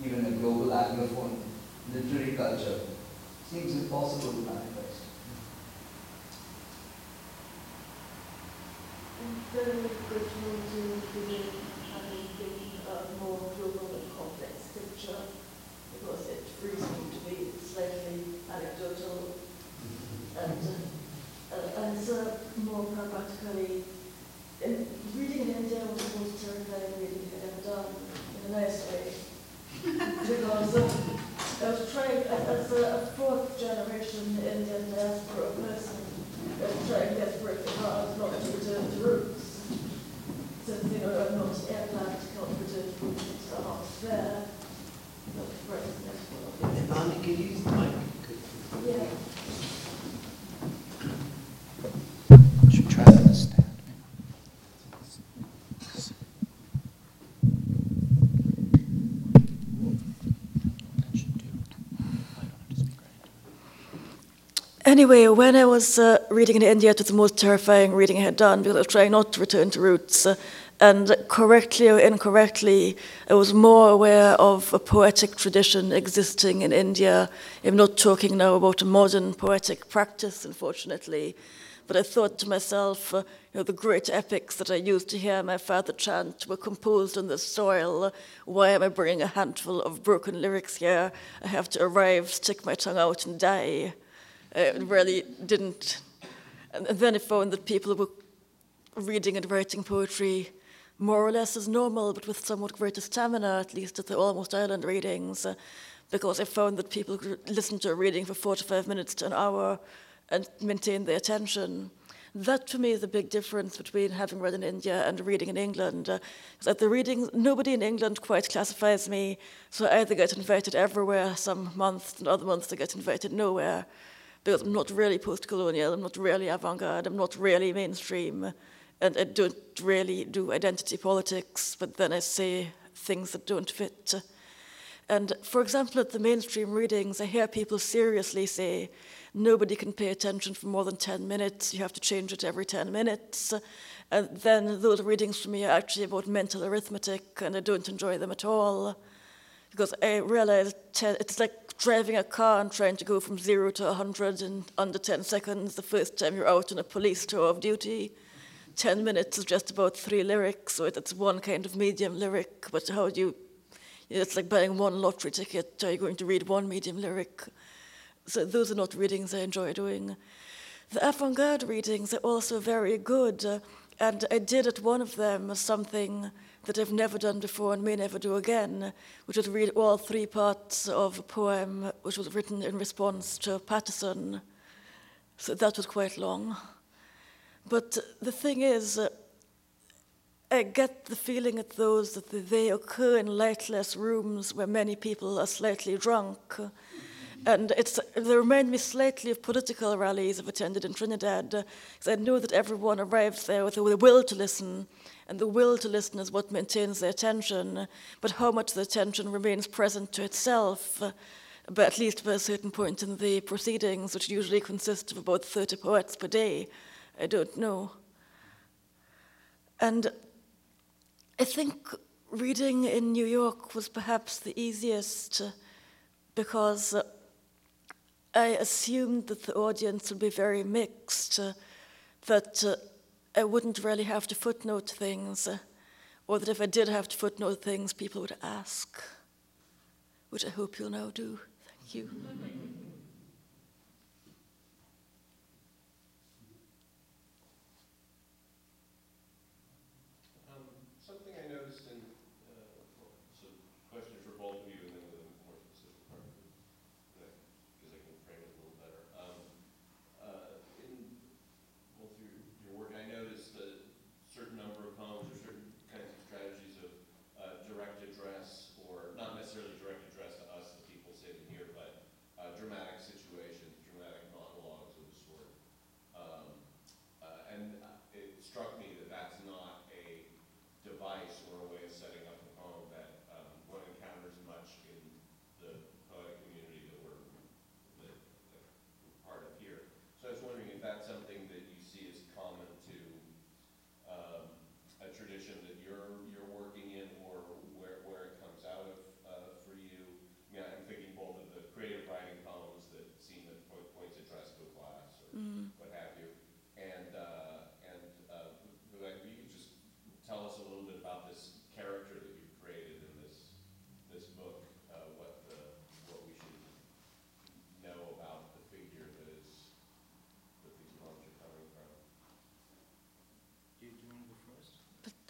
even a global anglophone literary culture, seems impossible to manifest. As a, to fourth generation Indian diaspora person, trying desperately hard not to return to. Since, you know, I'm not can't return to roots, it's there. Not very successful. Andy, can you use the mic? Yeah. Should try that stand. That should do. I don't know, just- Anyway, when I was uh, reading in India, it was the most terrifying reading I had done because I was trying not to return to roots. Uh, and correctly or incorrectly, I was more aware of a poetic tradition existing in India. I'm not talking now about a modern poetic practice, unfortunately, but I thought to myself, uh, you know, the great epics that I used to hear my father chant were composed on this soil. Why am I bringing a handful of broken lyrics here? I have to arrive, stick my tongue out, and die. I really didn't. And then I found that people were reading and writing poetry more or less as normal, but with somewhat greater stamina, at least at the Almost Island readings, uh, because I found that people could listen to a reading for 45 minutes to an hour and maintain their attention. That for me is the big difference between having read in India and reading in England. Uh, at the readings, nobody in England quite classifies me, so I either get invited everywhere some months, and other months I get invited nowhere, because I'm not really post-colonial, I'm not really avant-garde, I'm not really mainstream and I don't really do identity politics, but then I say things that don't fit. And for example, at the mainstream readings, I hear people seriously say, nobody can pay attention for more than 10 minutes, you have to change it every 10 minutes. And then those readings for me are actually about mental arithmetic, and I don't enjoy them at all. Because I realize it's like driving a car and trying to go from zero to 100 in under 10 seconds the first time you're out on a police tour of duty. 10 minutes is just about three lyrics, so it's one kind of medium lyric, but how do you, it's like buying one lottery ticket, are you going to read one medium lyric? So those are not readings I enjoy doing. The avant-garde readings are also very good, uh, and I did at one of them something that I've never done before and may never do again, which was read all three parts of a poem which was written in response to Paterson. So that was quite long. But the thing is, I get the feeling at those that they occur in lightless rooms where many people are slightly drunk. And it's, they remind me slightly of political rallies I've attended in Trinidad, because I know that everyone arrives there with a will to listen, and the will to listen is what maintains their attention, but how much the attention remains present to itself, uh, but at least by a certain point in the proceedings, which usually consist of about 30 poets per day, I don't know. And I think reading in New York was perhaps the easiest because I assumed that the audience would be very mixed, uh, that uh, I wouldn't really have to footnote things, uh, or that if I did have to footnote things, people would ask, which I hope you'll now do. Thank you.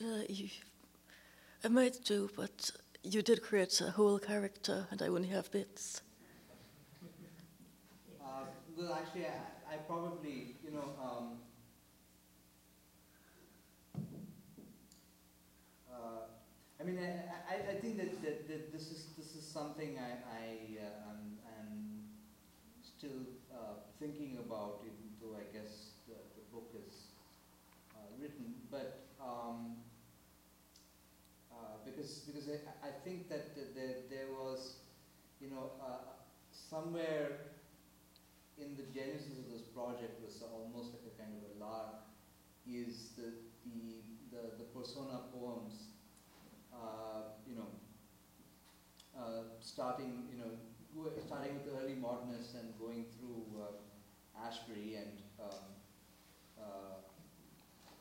Uh, I might do, but you did create a whole character, and I only have bits. Uh, well, actually, I, I, probably, you know, um, uh, I mean, I, I, I think that, that, that, this is this is something I, I uh, am, am still uh, thinking about, even though I guess the, the book is uh, written. But um, because because I, I think that there, there was, you know, uh, somewhere in the genesis of this project was almost like a kind of a lark is the, the, the, the persona poems, uh, you know, uh, starting, you know, starting with the early modernists and going through uh, Ashbery and um, uh,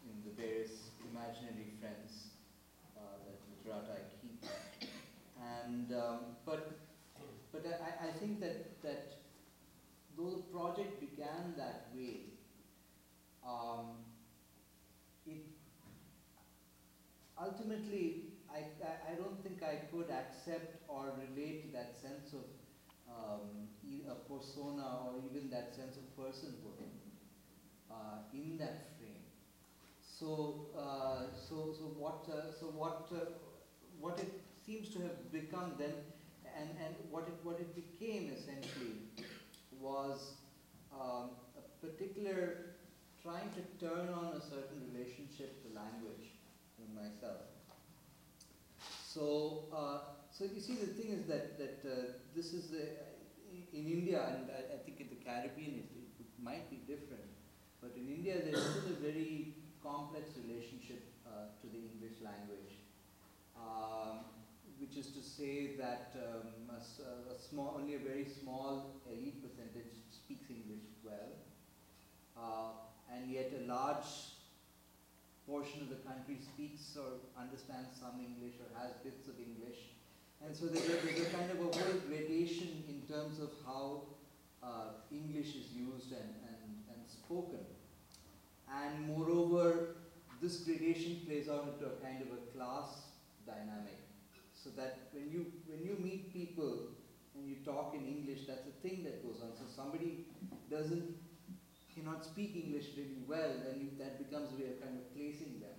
in the various imaginary friends Literati keep. And, um, but, but I, I think that, that though the project began that way, um, it ultimately, I, I, I, don't think I could accept or relate to that sense of um, a persona or even that sense of personhood uh, in that frame. So, uh, so, so what, uh, so what, uh, what it seems to have become then, and, and what it, what it became essentially was um, a particular trying to turn on a certain relationship to language in myself. So, uh, so you see, the thing is that that uh, this is a, in India, and I, I, think in the Caribbean it, it, might be different, but in India there is still a very complex relationship uh, to the English language. Um, which is to say that um, a, a, small, only a very small elite percentage speaks English well, uh, and yet a large portion of the country speaks or understands some English or has bits of English. And so there's a, there's a kind of a whole gradation in terms of how uh, English is used and, and, and spoken. And moreover, this gradation plays out into a kind of a class dynamic so that when you when you meet people and you talk in English, that's a thing that goes on. So somebody doesn't cannot speak English really well, then you, that becomes a way of kind of placing them.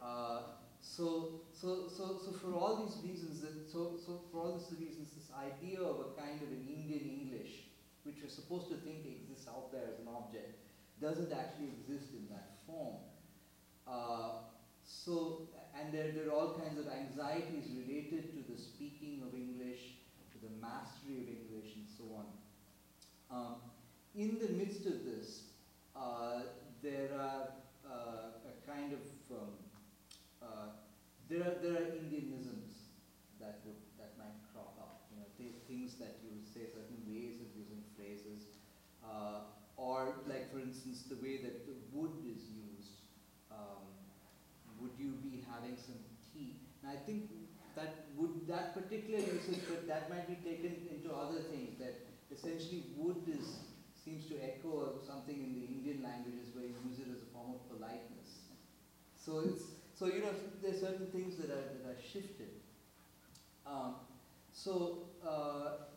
Uh, so, so, so, so for all these reasons, so, so for all these reasons, this idea of a kind of an Indian English, which we're supposed to think exists out there as an object, doesn't actually exist in that form. Uh, so and there, there are all kinds of anxieties related to the speaking of English, to the mastery of English, and so on. Um, in the midst of this, uh, there are uh, a kind of um, uh, there are there are Indianisms that would that might crop up. You know, th things that you would say certain ways of using phrases, uh, or like for instance the way that the wood is used. Would you be having some tea? And I think that would that particular usage, but that might be taken into other things. That essentially wood is seems to echo something in the Indian languages where you use it as a form of politeness. So it's so you know there's certain things that are that are shifted. Um, so. Uh,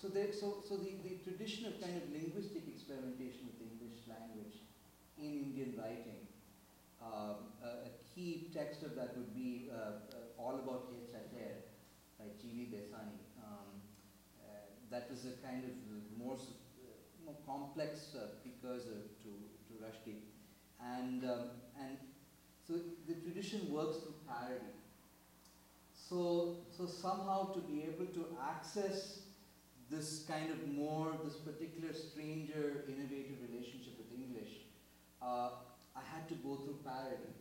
so, there, so, so the, the tradition of kind of linguistic experimentation with the English language in Indian writing um, a, a, key text of that would be uh, uh, All About H. Hatterr by G.V. Desani. Um, uh, that was a kind of more, more complex precursor to, to Rushdie. And, um, and so the tradition works through parody. So, so somehow to be able to access this kind of more, this particular stranger, innovative relationship with English, uh, I had to go through parody.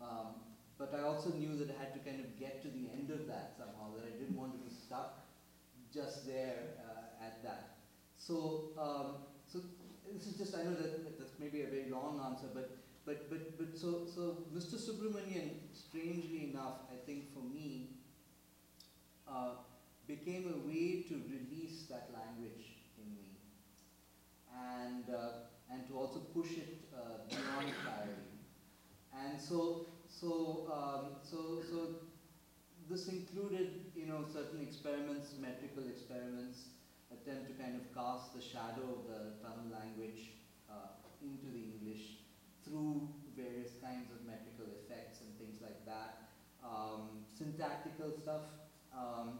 Um, but I also knew that I had to kind of get to the end of that somehow, that I didn't want to be stuck just there uh, at that. So, um, so this is just, I know that that's maybe a very long answer, but, but, but, but so, so Mr. Subramaniam, strangely enough, I think for me, uh, became a way to release that language in me. And uh, and to also push it uh, beyond clarity. And so, so, um, so, so this included, you know, certain experiments, metrical experiments, attempt to kind of cast the shadow of the Tamil language uh, into the English through various kinds of metrical effects and things like that. Um, syntactical stuff, um,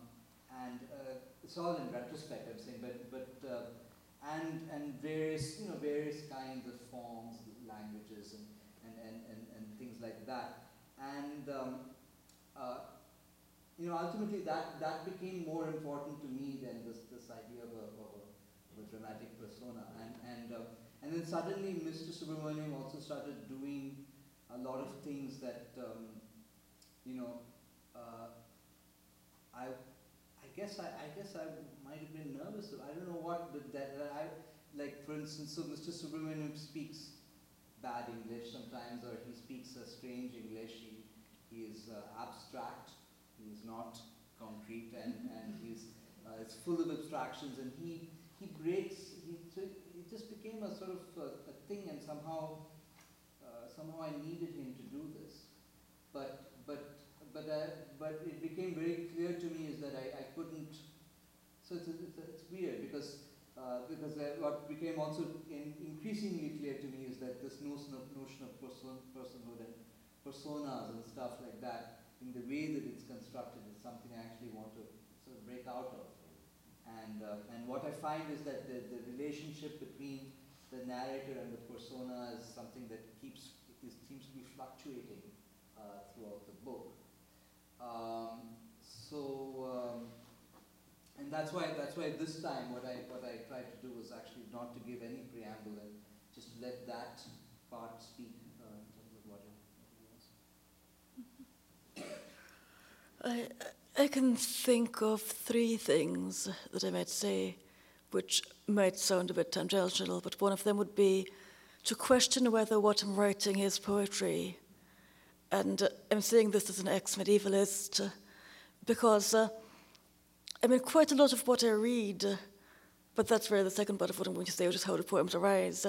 and uh, it's all in retrospect, I'm saying, but, but uh, and, and various, you know, various kinds of forms, languages, and, and, and, and, and things like that. And, um, uh, you know, ultimately that, that became more important to me than this, this idea of a, of a of a dramatic persona. And, and, uh, and then suddenly Mr. Subramaniam also started doing a lot of things that, um, you know, uh, I, I guess I, I guess I have been nervous. I don't know what, but that, that I, like for instance, so Mr. Subramaniam speaks bad English sometimes, or he speaks a strange English. He, he is uh, abstract. He is not concrete, and, and he's uh, it's full of abstractions. And he he breaks. He it just became a sort of a, a thing, and somehow uh, somehow I needed him to do this. But but but I, but it became very clear to me is that I, I couldn't. It's, it's, it's weird because uh, because what became also in, increasingly clear to me is that this notion of notion of person, personhood and personas and stuff like that, in the way that it's constructed, is something I actually want to sort of break out of. And uh, and what I find is that the, the relationship between the narrator and the persona is something that keeps is, seems to be fluctuating uh, throughout the book. Um, so. Um, and that's why that's why this time what I what I tried to do was actually not to give any preamble and just let that part speak uh, in terms of what I, I can think of three things that I might say which might sound a bit tangential, but one of them would be to question whether what I'm writing is poetry. And uh, I'm saying this as an ex medievalist because uh, I mean, quite a lot of what I read, but that's where the second part of what I'm going to say, which is how the poems arise.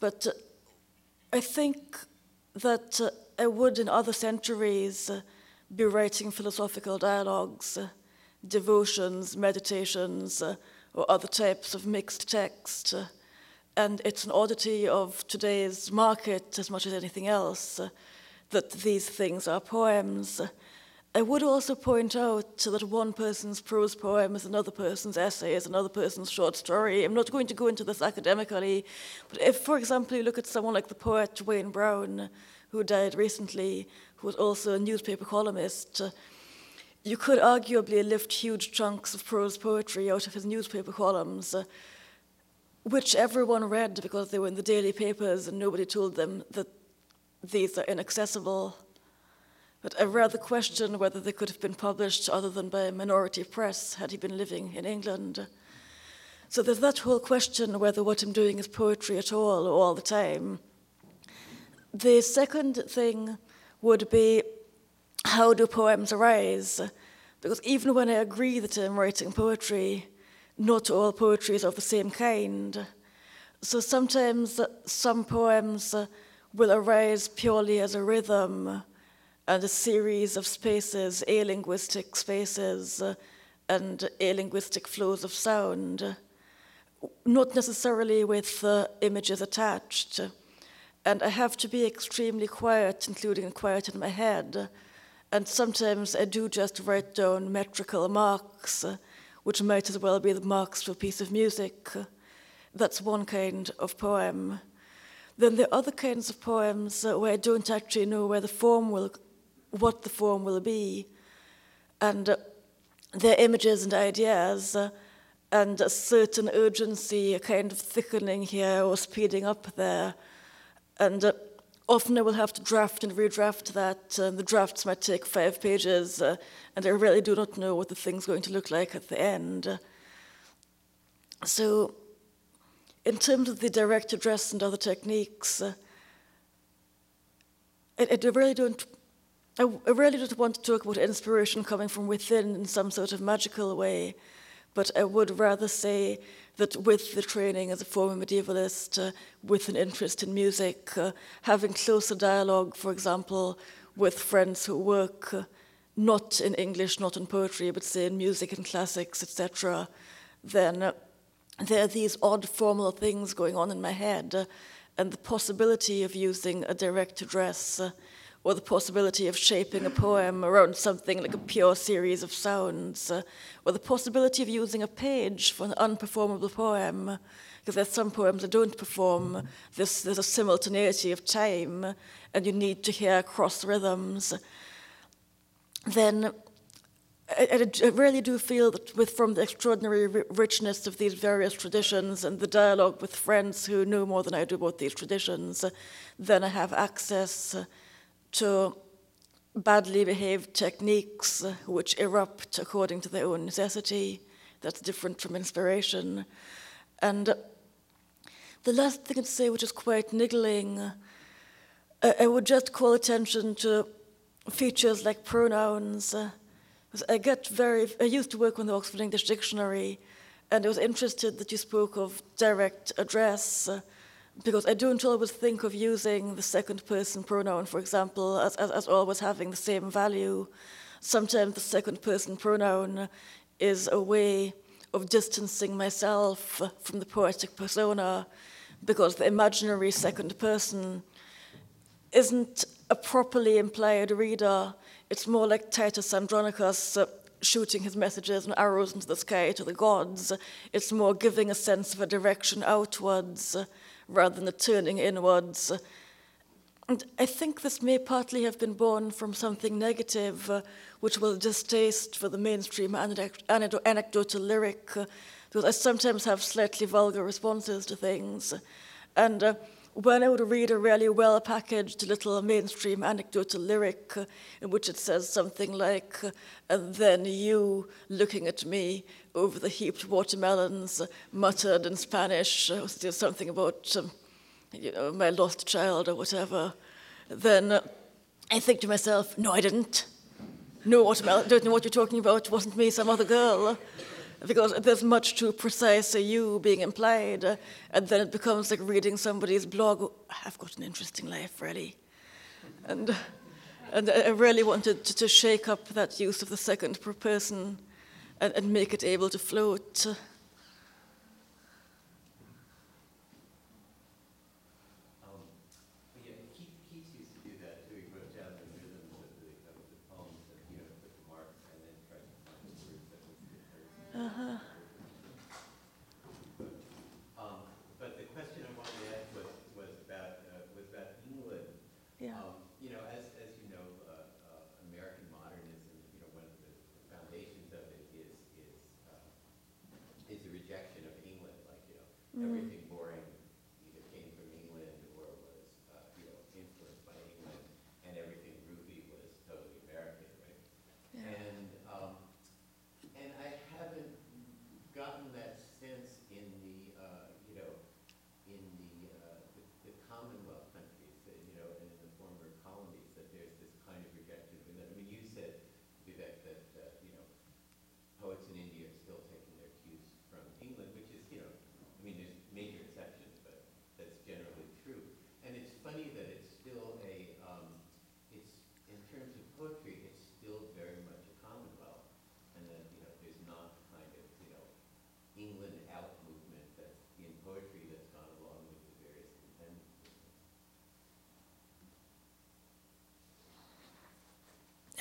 but uh, I think that uh, I would, in other centuries, uh, be writing philosophical dialogues, devotions, meditations, or other types of mixed text. and it's an oddity of today's market, as much as anything else, that these things are poems I would also point out that one person's prose poem is another person's essay, is another person's short story. I'm not going to go into this academically, but if, for example, you look at someone like the poet Wayne Brown, who died recently, who was also a newspaper columnist, you could arguably lift huge chunks of prose poetry out of his newspaper columns, which everyone read because they were in the daily papers and nobody told them that these are inaccessible but I rather question whether they could have been published other than by a minority press had he been living in England. So there's that whole question whether what I'm doing is poetry at all all the time. The second thing would be how do poems arise? Because even when I agree that I'm writing poetry, not all poetry is of the same kind. So sometimes some poems will arise purely as a rhythm and a series of spaces, a-linguistic spaces, uh, and linguistic flows of sound, not necessarily with uh, images attached. And I have to be extremely quiet, including quiet in my head. And sometimes I do just write down metrical marks, uh, which might as well be the marks for a piece of music. That's one kind of poem. Then there are other kinds of poems uh, where I don't actually know where the form will what the form will be, and uh, their images and ideas, uh, and a certain urgency, a kind of thickening here or speeding up there. And uh, often I will have to draft and redraft that, and the drafts might take five pages, uh, and I really do not know what the thing's going to look like at the end. So, in terms of the direct address and other techniques, uh, I, I really don't I, I really don't want to talk about inspiration coming from within in some sort of magical way, but I would rather say that with the training as a former medievalist, uh, with an interest in music, uh, having closer dialogue, for example, with friends who work uh, not in English, not in poetry, but say in music and classics, etc., then uh, there are these odd formal things going on in my head, uh, and the possibility of using a direct address uh, or the possibility of shaping a poem around something like a pure series of sounds, uh, or the possibility of using a page for an unperformable poem, because there's some poems that don't perform. There's, there's a simultaneity of time, and you need to hear cross rhythms. Then I, I, really do feel that with from the extraordinary ri- richness of these various traditions and the dialogue with friends who know more than I do about these traditions, then I have access to badly behaved techniques which erupt according to their own necessity. That's different from inspiration. And the last thing to say, which is quite niggling, I would just call attention to features like pronouns. I get very, I used to work on the Oxford English Dictionary, and I was interested that you spoke of direct address, because I don't always think of using the second person pronoun, for example, as, as, as always having the same value. Sometimes the second person pronoun is a way of distancing myself from the poetic persona, because the imaginary second person isn't a properly implied reader. It's more like Titus Andronicus uh, shooting his messages and arrows into the sky to the gods. It's more giving a sense of a direction outwards rather than the turning inwards. And I think this may partly have been born from something negative, uh, which was distaste for the mainstream anecdo- anecdotal lyric, uh, because I sometimes have slightly vulgar responses to things. And uh, when I would read a really well packaged little mainstream anecdotal lyric uh, in which it says something like, uh, and then you looking at me over the heaped watermelons, muttered in Spanish, uh, something about um, you know, my lost child or whatever, then uh, I think to myself, no, I didn't. No watermelon, don't know what you're talking about, wasn't me, some other girl. Because there's much too precise a you being implied, uh, and then it becomes like reading somebody's blog. "Oh, I've got an interesting life, really, and and I really wanted to, to shake up that use of the second per person, and, and make it able to float. Yeah, Keats, everything boring either came from England or was, uh, you know, influenced by England, and everything groovy was totally American, right? Yeah. And, um, and I haven't gotten that sense in the, uh, you know, in the, uh, the, the Commonwealth countries, that, you know, and in the former colonies, that there's this kind of rejection of England. I mean, you said, Vivek, that, uh, you know, poets in India are still taking their cues from England, which is, you know, I mean, there's major exceptions, but that's generally true. And it's funny that it's still a, um, it's, in terms of poetry, it's still very much a Commonwealth. And that, you know, there's not kind of, you know, England out movement that's in poetry that's gone along with the various independent movements.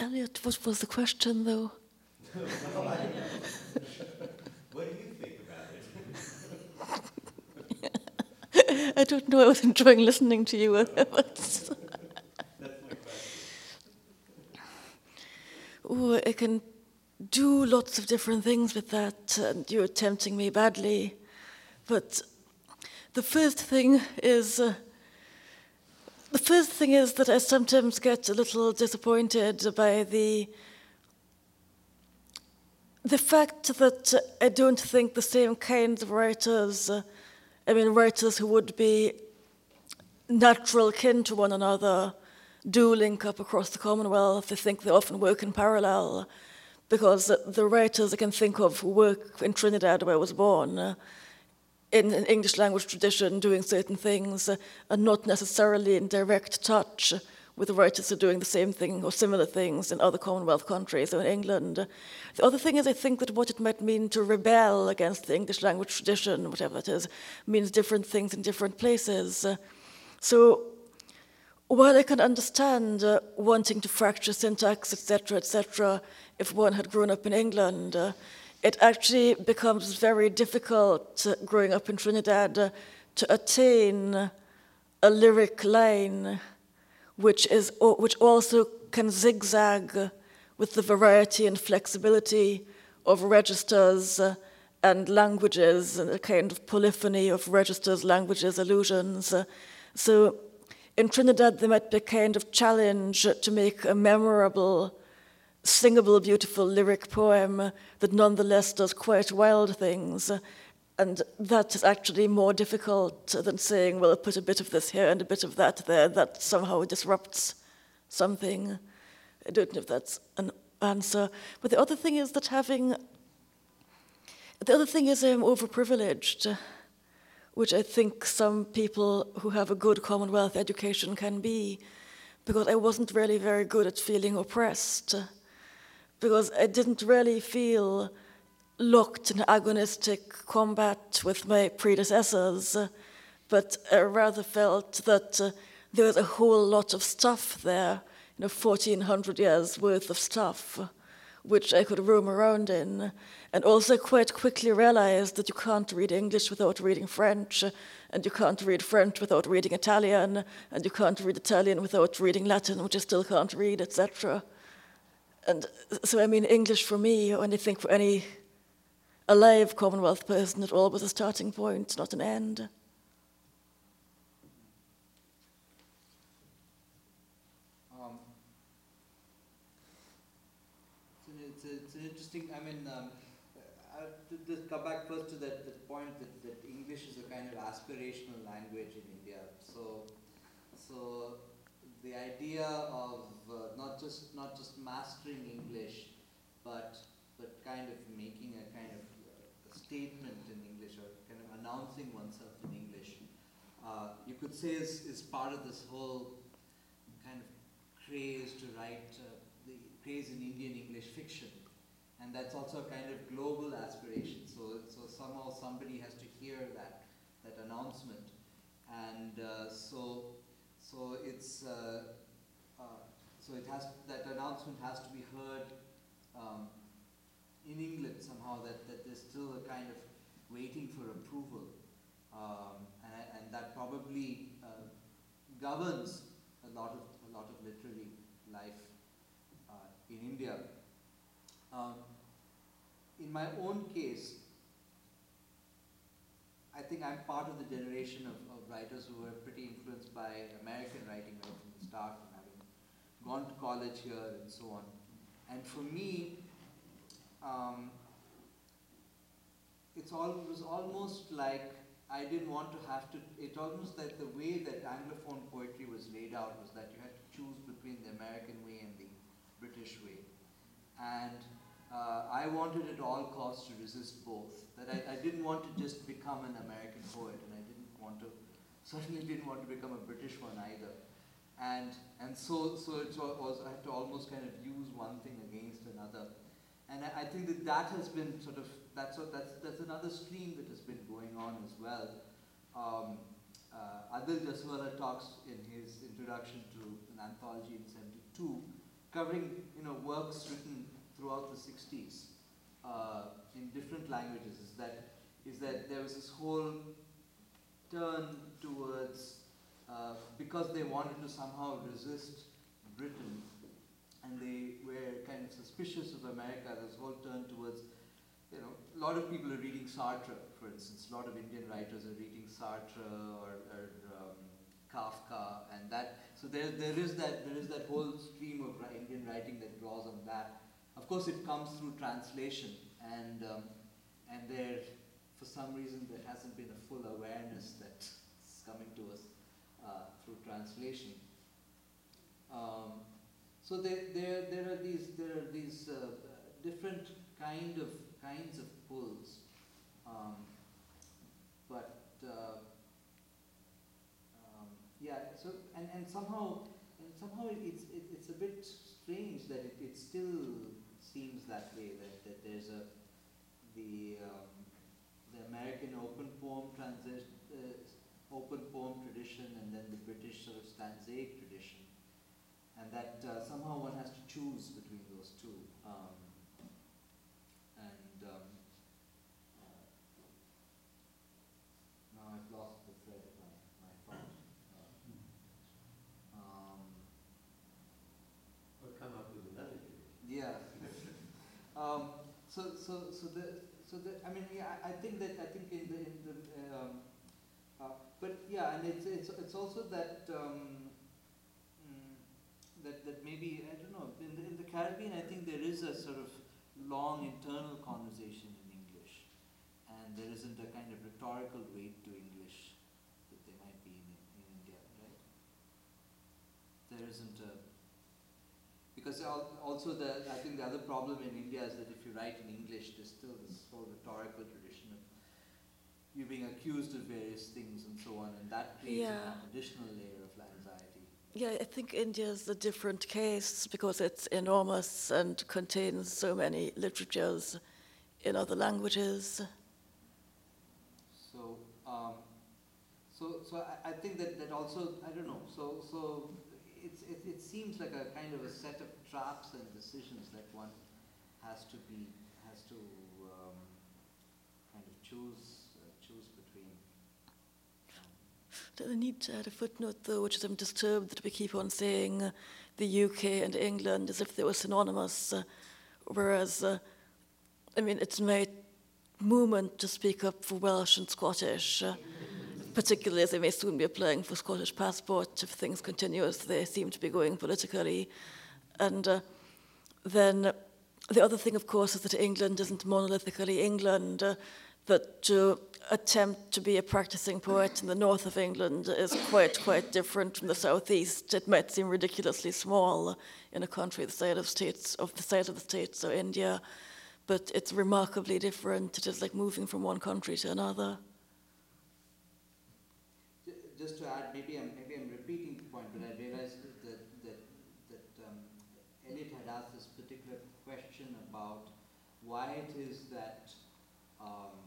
Elliot, what was the question though? What do you think about it? I don't know. I was enjoying listening to you. but- That's my question. Oh, I can do lots of different things with that, and you're tempting me badly. But the first thing is. Uh, the first thing is that I sometimes get a little disappointed by the the fact that I don't think the same kinds of writers, I mean, writers who would be natural kin to one another, do link up across the Commonwealth. I think they often work in parallel because the writers I can think of who work in Trinidad, where I was born, in an English language tradition, doing certain things, uh, are not necessarily in direct touch with the writers who are doing the same thing or similar things in other Commonwealth countries or in England. The other thing is, I think that what it might mean to rebel against the English language tradition, whatever it is, means different things in different places. So while I can understand uh, wanting to fracture syntax, etc., etc., if one had grown up in England, uh, it actually becomes very difficult uh, growing up in Trinidad uh, to attain a lyric line which is which also can zigzag with the variety and flexibility of registers uh, and languages, and a kind of polyphony of registers, languages, allusions. So in Trinidad, there might be a kind of challenge to make a memorable, singable, beautiful lyric poem that nonetheless does quite wild things. And that is actually more difficult than saying, well, put a bit of this here and a bit of that there. That somehow disrupts something. I don't know if that's an answer. But the other thing is that having. The other thing is I'm overprivileged, which I think some people who have a good Commonwealth education can be, because I wasn't really very good at feeling oppressed, because I didn't really feel locked in agonistic combat with my predecessors, but I rather felt that uh, there was a whole lot of stuff there, you know, 1400 years worth of stuff, which I could roam around in, and also quite quickly realized that you can't read English without reading French, and you can't read French without reading Italian, and you can't read Italian without reading Latin, which I still can't read, etc. And so, I mean, English for me, or anything for any alive Commonwealth person at all was a starting point, not an end. Um, it's, it's, it's, interesting, I mean, um, I'll just come back first to that, that point that, that English is a kind of aspirational language in India. So, so the idea of uh, not just not just mastering English, but but kind of making a kind of uh, a statement in English or kind of announcing oneself in English, uh, you could say is, is part of this whole kind of craze to write uh, the craze in Indian English fiction. And that's also a kind of global aspiration. So, so somehow somebody has to hear that, that announcement. And uh, so, so it's, uh, uh, so it has, that announcement has to be heard um, in England somehow, that, that there's still a kind of waiting for approval. Um, and, and that probably uh, governs a lot of, a lot of literary life uh, in India. Um, in my own case, I think I'm part of the generation of, of writers who were pretty influenced by American writing right from the start, and having gone to college here and so on. And for me, um, it's all, it was almost like I didn't want to have to, it almost like the way that Anglophone poetry was laid out was that you had to choose between the American way and the British way. And uh, I wanted at all costs to resist both. That I, I didn't want to just become an American poet, and I didn't want to, certainly didn't want to become a British one either. And, and so, so it was, I had to almost kind of use one thing against another. And I, I think that that has been sort of, that's, what, that's, that's another stream that has been going on as well. Um, uh, Adil Jussawalla talks in his introduction to an anthology in 72, covering you know, works written throughout the 60s uh, in different languages, is that, is that there was this whole turn towards, uh, because they wanted to somehow resist Britain, and they were kind of suspicious of America. This whole turn towards, you know, a lot of people are reading Sartre, for instance. A lot of Indian writers are reading Sartre or, or um, Kafka, and that. So there, there is that, there is that whole stream of Indian writing that draws on that. Of course, it comes through translation, and um, and there, for some reason, there hasn't been a full awareness that's coming to us uh, through translation. Um, so there, there, there are these, there are these uh, different kind of kinds of pulls, um, but uh, um, yeah. So and, and somehow and somehow it's it, it's a bit strange that it, it still seems that way that, that there's a the the American open poem transition uh, open poem tradition and then the British sort of stanzaic tradition and that uh, somehow one has to choose between those two. Um, and um, uh, now I've lost the thread of my, my thought. Uh, um, Or come up with another tradition. yeah, So, so, so the, so the, I mean, yeah, I, think that, I think in the, in the, um, uh, but yeah, and it's, it's, it's also that, um, mm, that, that maybe, I don't know, in the, in the Caribbean, I think there is a sort of long internal conversation in English. And there isn't a kind of rhetorical weight to English that there might be in, in India, right? There isn't a, because also the, I think the other problem in India is that if you write in English, there's still this whole rhetorical tradition of you being accused of various things and so on, and that creates Yeah. an additional layer of anxiety. Yeah, I think India is a different case because it's enormous and contains so many literatures in other languages. So, um, so, so I, I think that, that also, I don't know, so, so it, it seems like a kind of a set of traps and decisions that one has to be, has to, um, kind of choose, uh, choose between. I need to add a footnote, though, which is I'm disturbed that we keep on saying uh, the UK and England as if they were synonymous, uh, whereas, uh, I mean, it's my movement to speak up for Welsh and Scottish, uh, particularly as they may soon be applying for Scottish passport if things continue as they seem to be going politically. And uh, then the other thing, of course, is that England isn't monolithically England. Uh, that to attempt to be a practicing poet in the north of England is quite, quite different from the southeast. It might seem ridiculously small in a country the size of states of the size of the states of India, but it's remarkably different. It is like moving from one country to another. Ju- Just to add, maybe I'm, maybe I'm repeating the point, but I realized that, that, that, um, Elliot had asked this particular question about why it is that, um,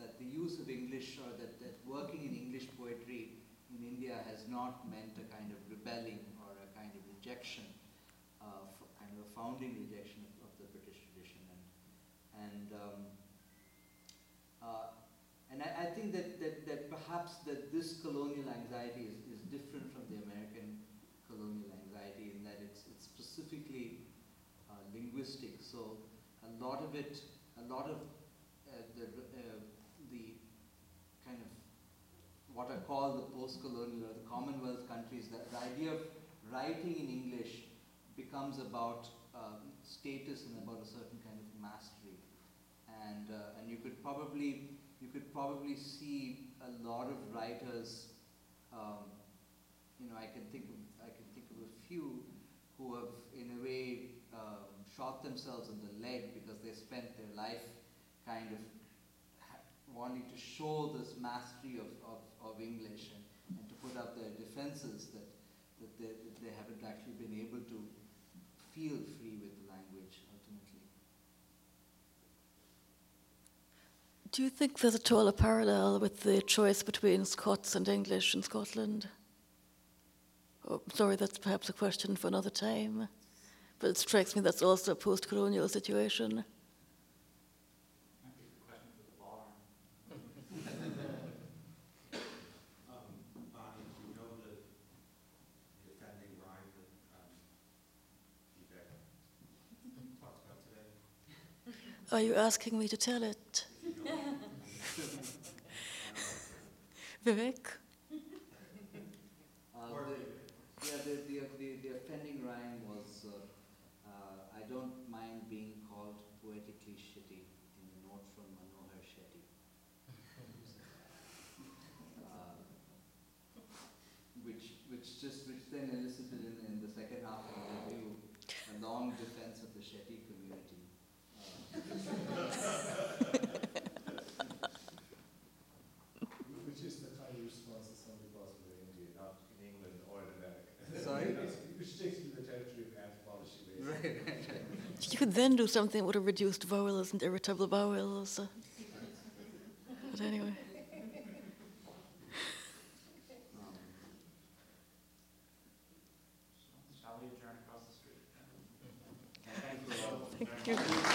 that the use of English or that, that working in English poetry in India has not meant a kind of rebelling or a kind of rejection, uh, kind of a founding rejection of, of the British tradition. And, and um, and I, I think that, that, that perhaps that this colonial anxiety is, is different from the American colonial anxiety in that it's, it's specifically uh, linguistic. So a lot of it, a lot of uh, the, uh, the kind of what are called the post-colonial or the Commonwealth countries, the, the idea of writing in English becomes about um, status and about a certain kind of mastery. And, uh, and you could probably you could probably see a lot of writers. Um, you know, I can think of I can think of a few who have, in a way, um, shot themselves in the leg because they spent their life kind of wanting to show this mastery of, of, of English and, and to put up their defenses that, that, they, that they haven't actually been able to feel free with the language ultimately. Do you think there's at all a parallel with the choice between Scots and English in Scotland? Oh, sorry, that's perhaps a question for another time. But it strikes me that's also a post colonial situation. Bonnie, do you know the, the offending rhyme that, Vivek talked about today? Are you asking me to tell it? Vivek? Uh, the, yeah, the, offending rhyme was, uh, uh, I don't mind being called poetically shitty in a note from Manohar Shetty. uh, which, which just, which then elicited in, in the second half of the review a long defense of the Shetty community. Uh, Which is the kind of response that somebody was in India, not in England or in America. Sorry? Which takes you to the territory of anthropology, basically. right, right, right. You could then do something that would have reduced vowels and irritable vowels. But anyway. Shall we adjourn across the street? Thank you all. Thank you.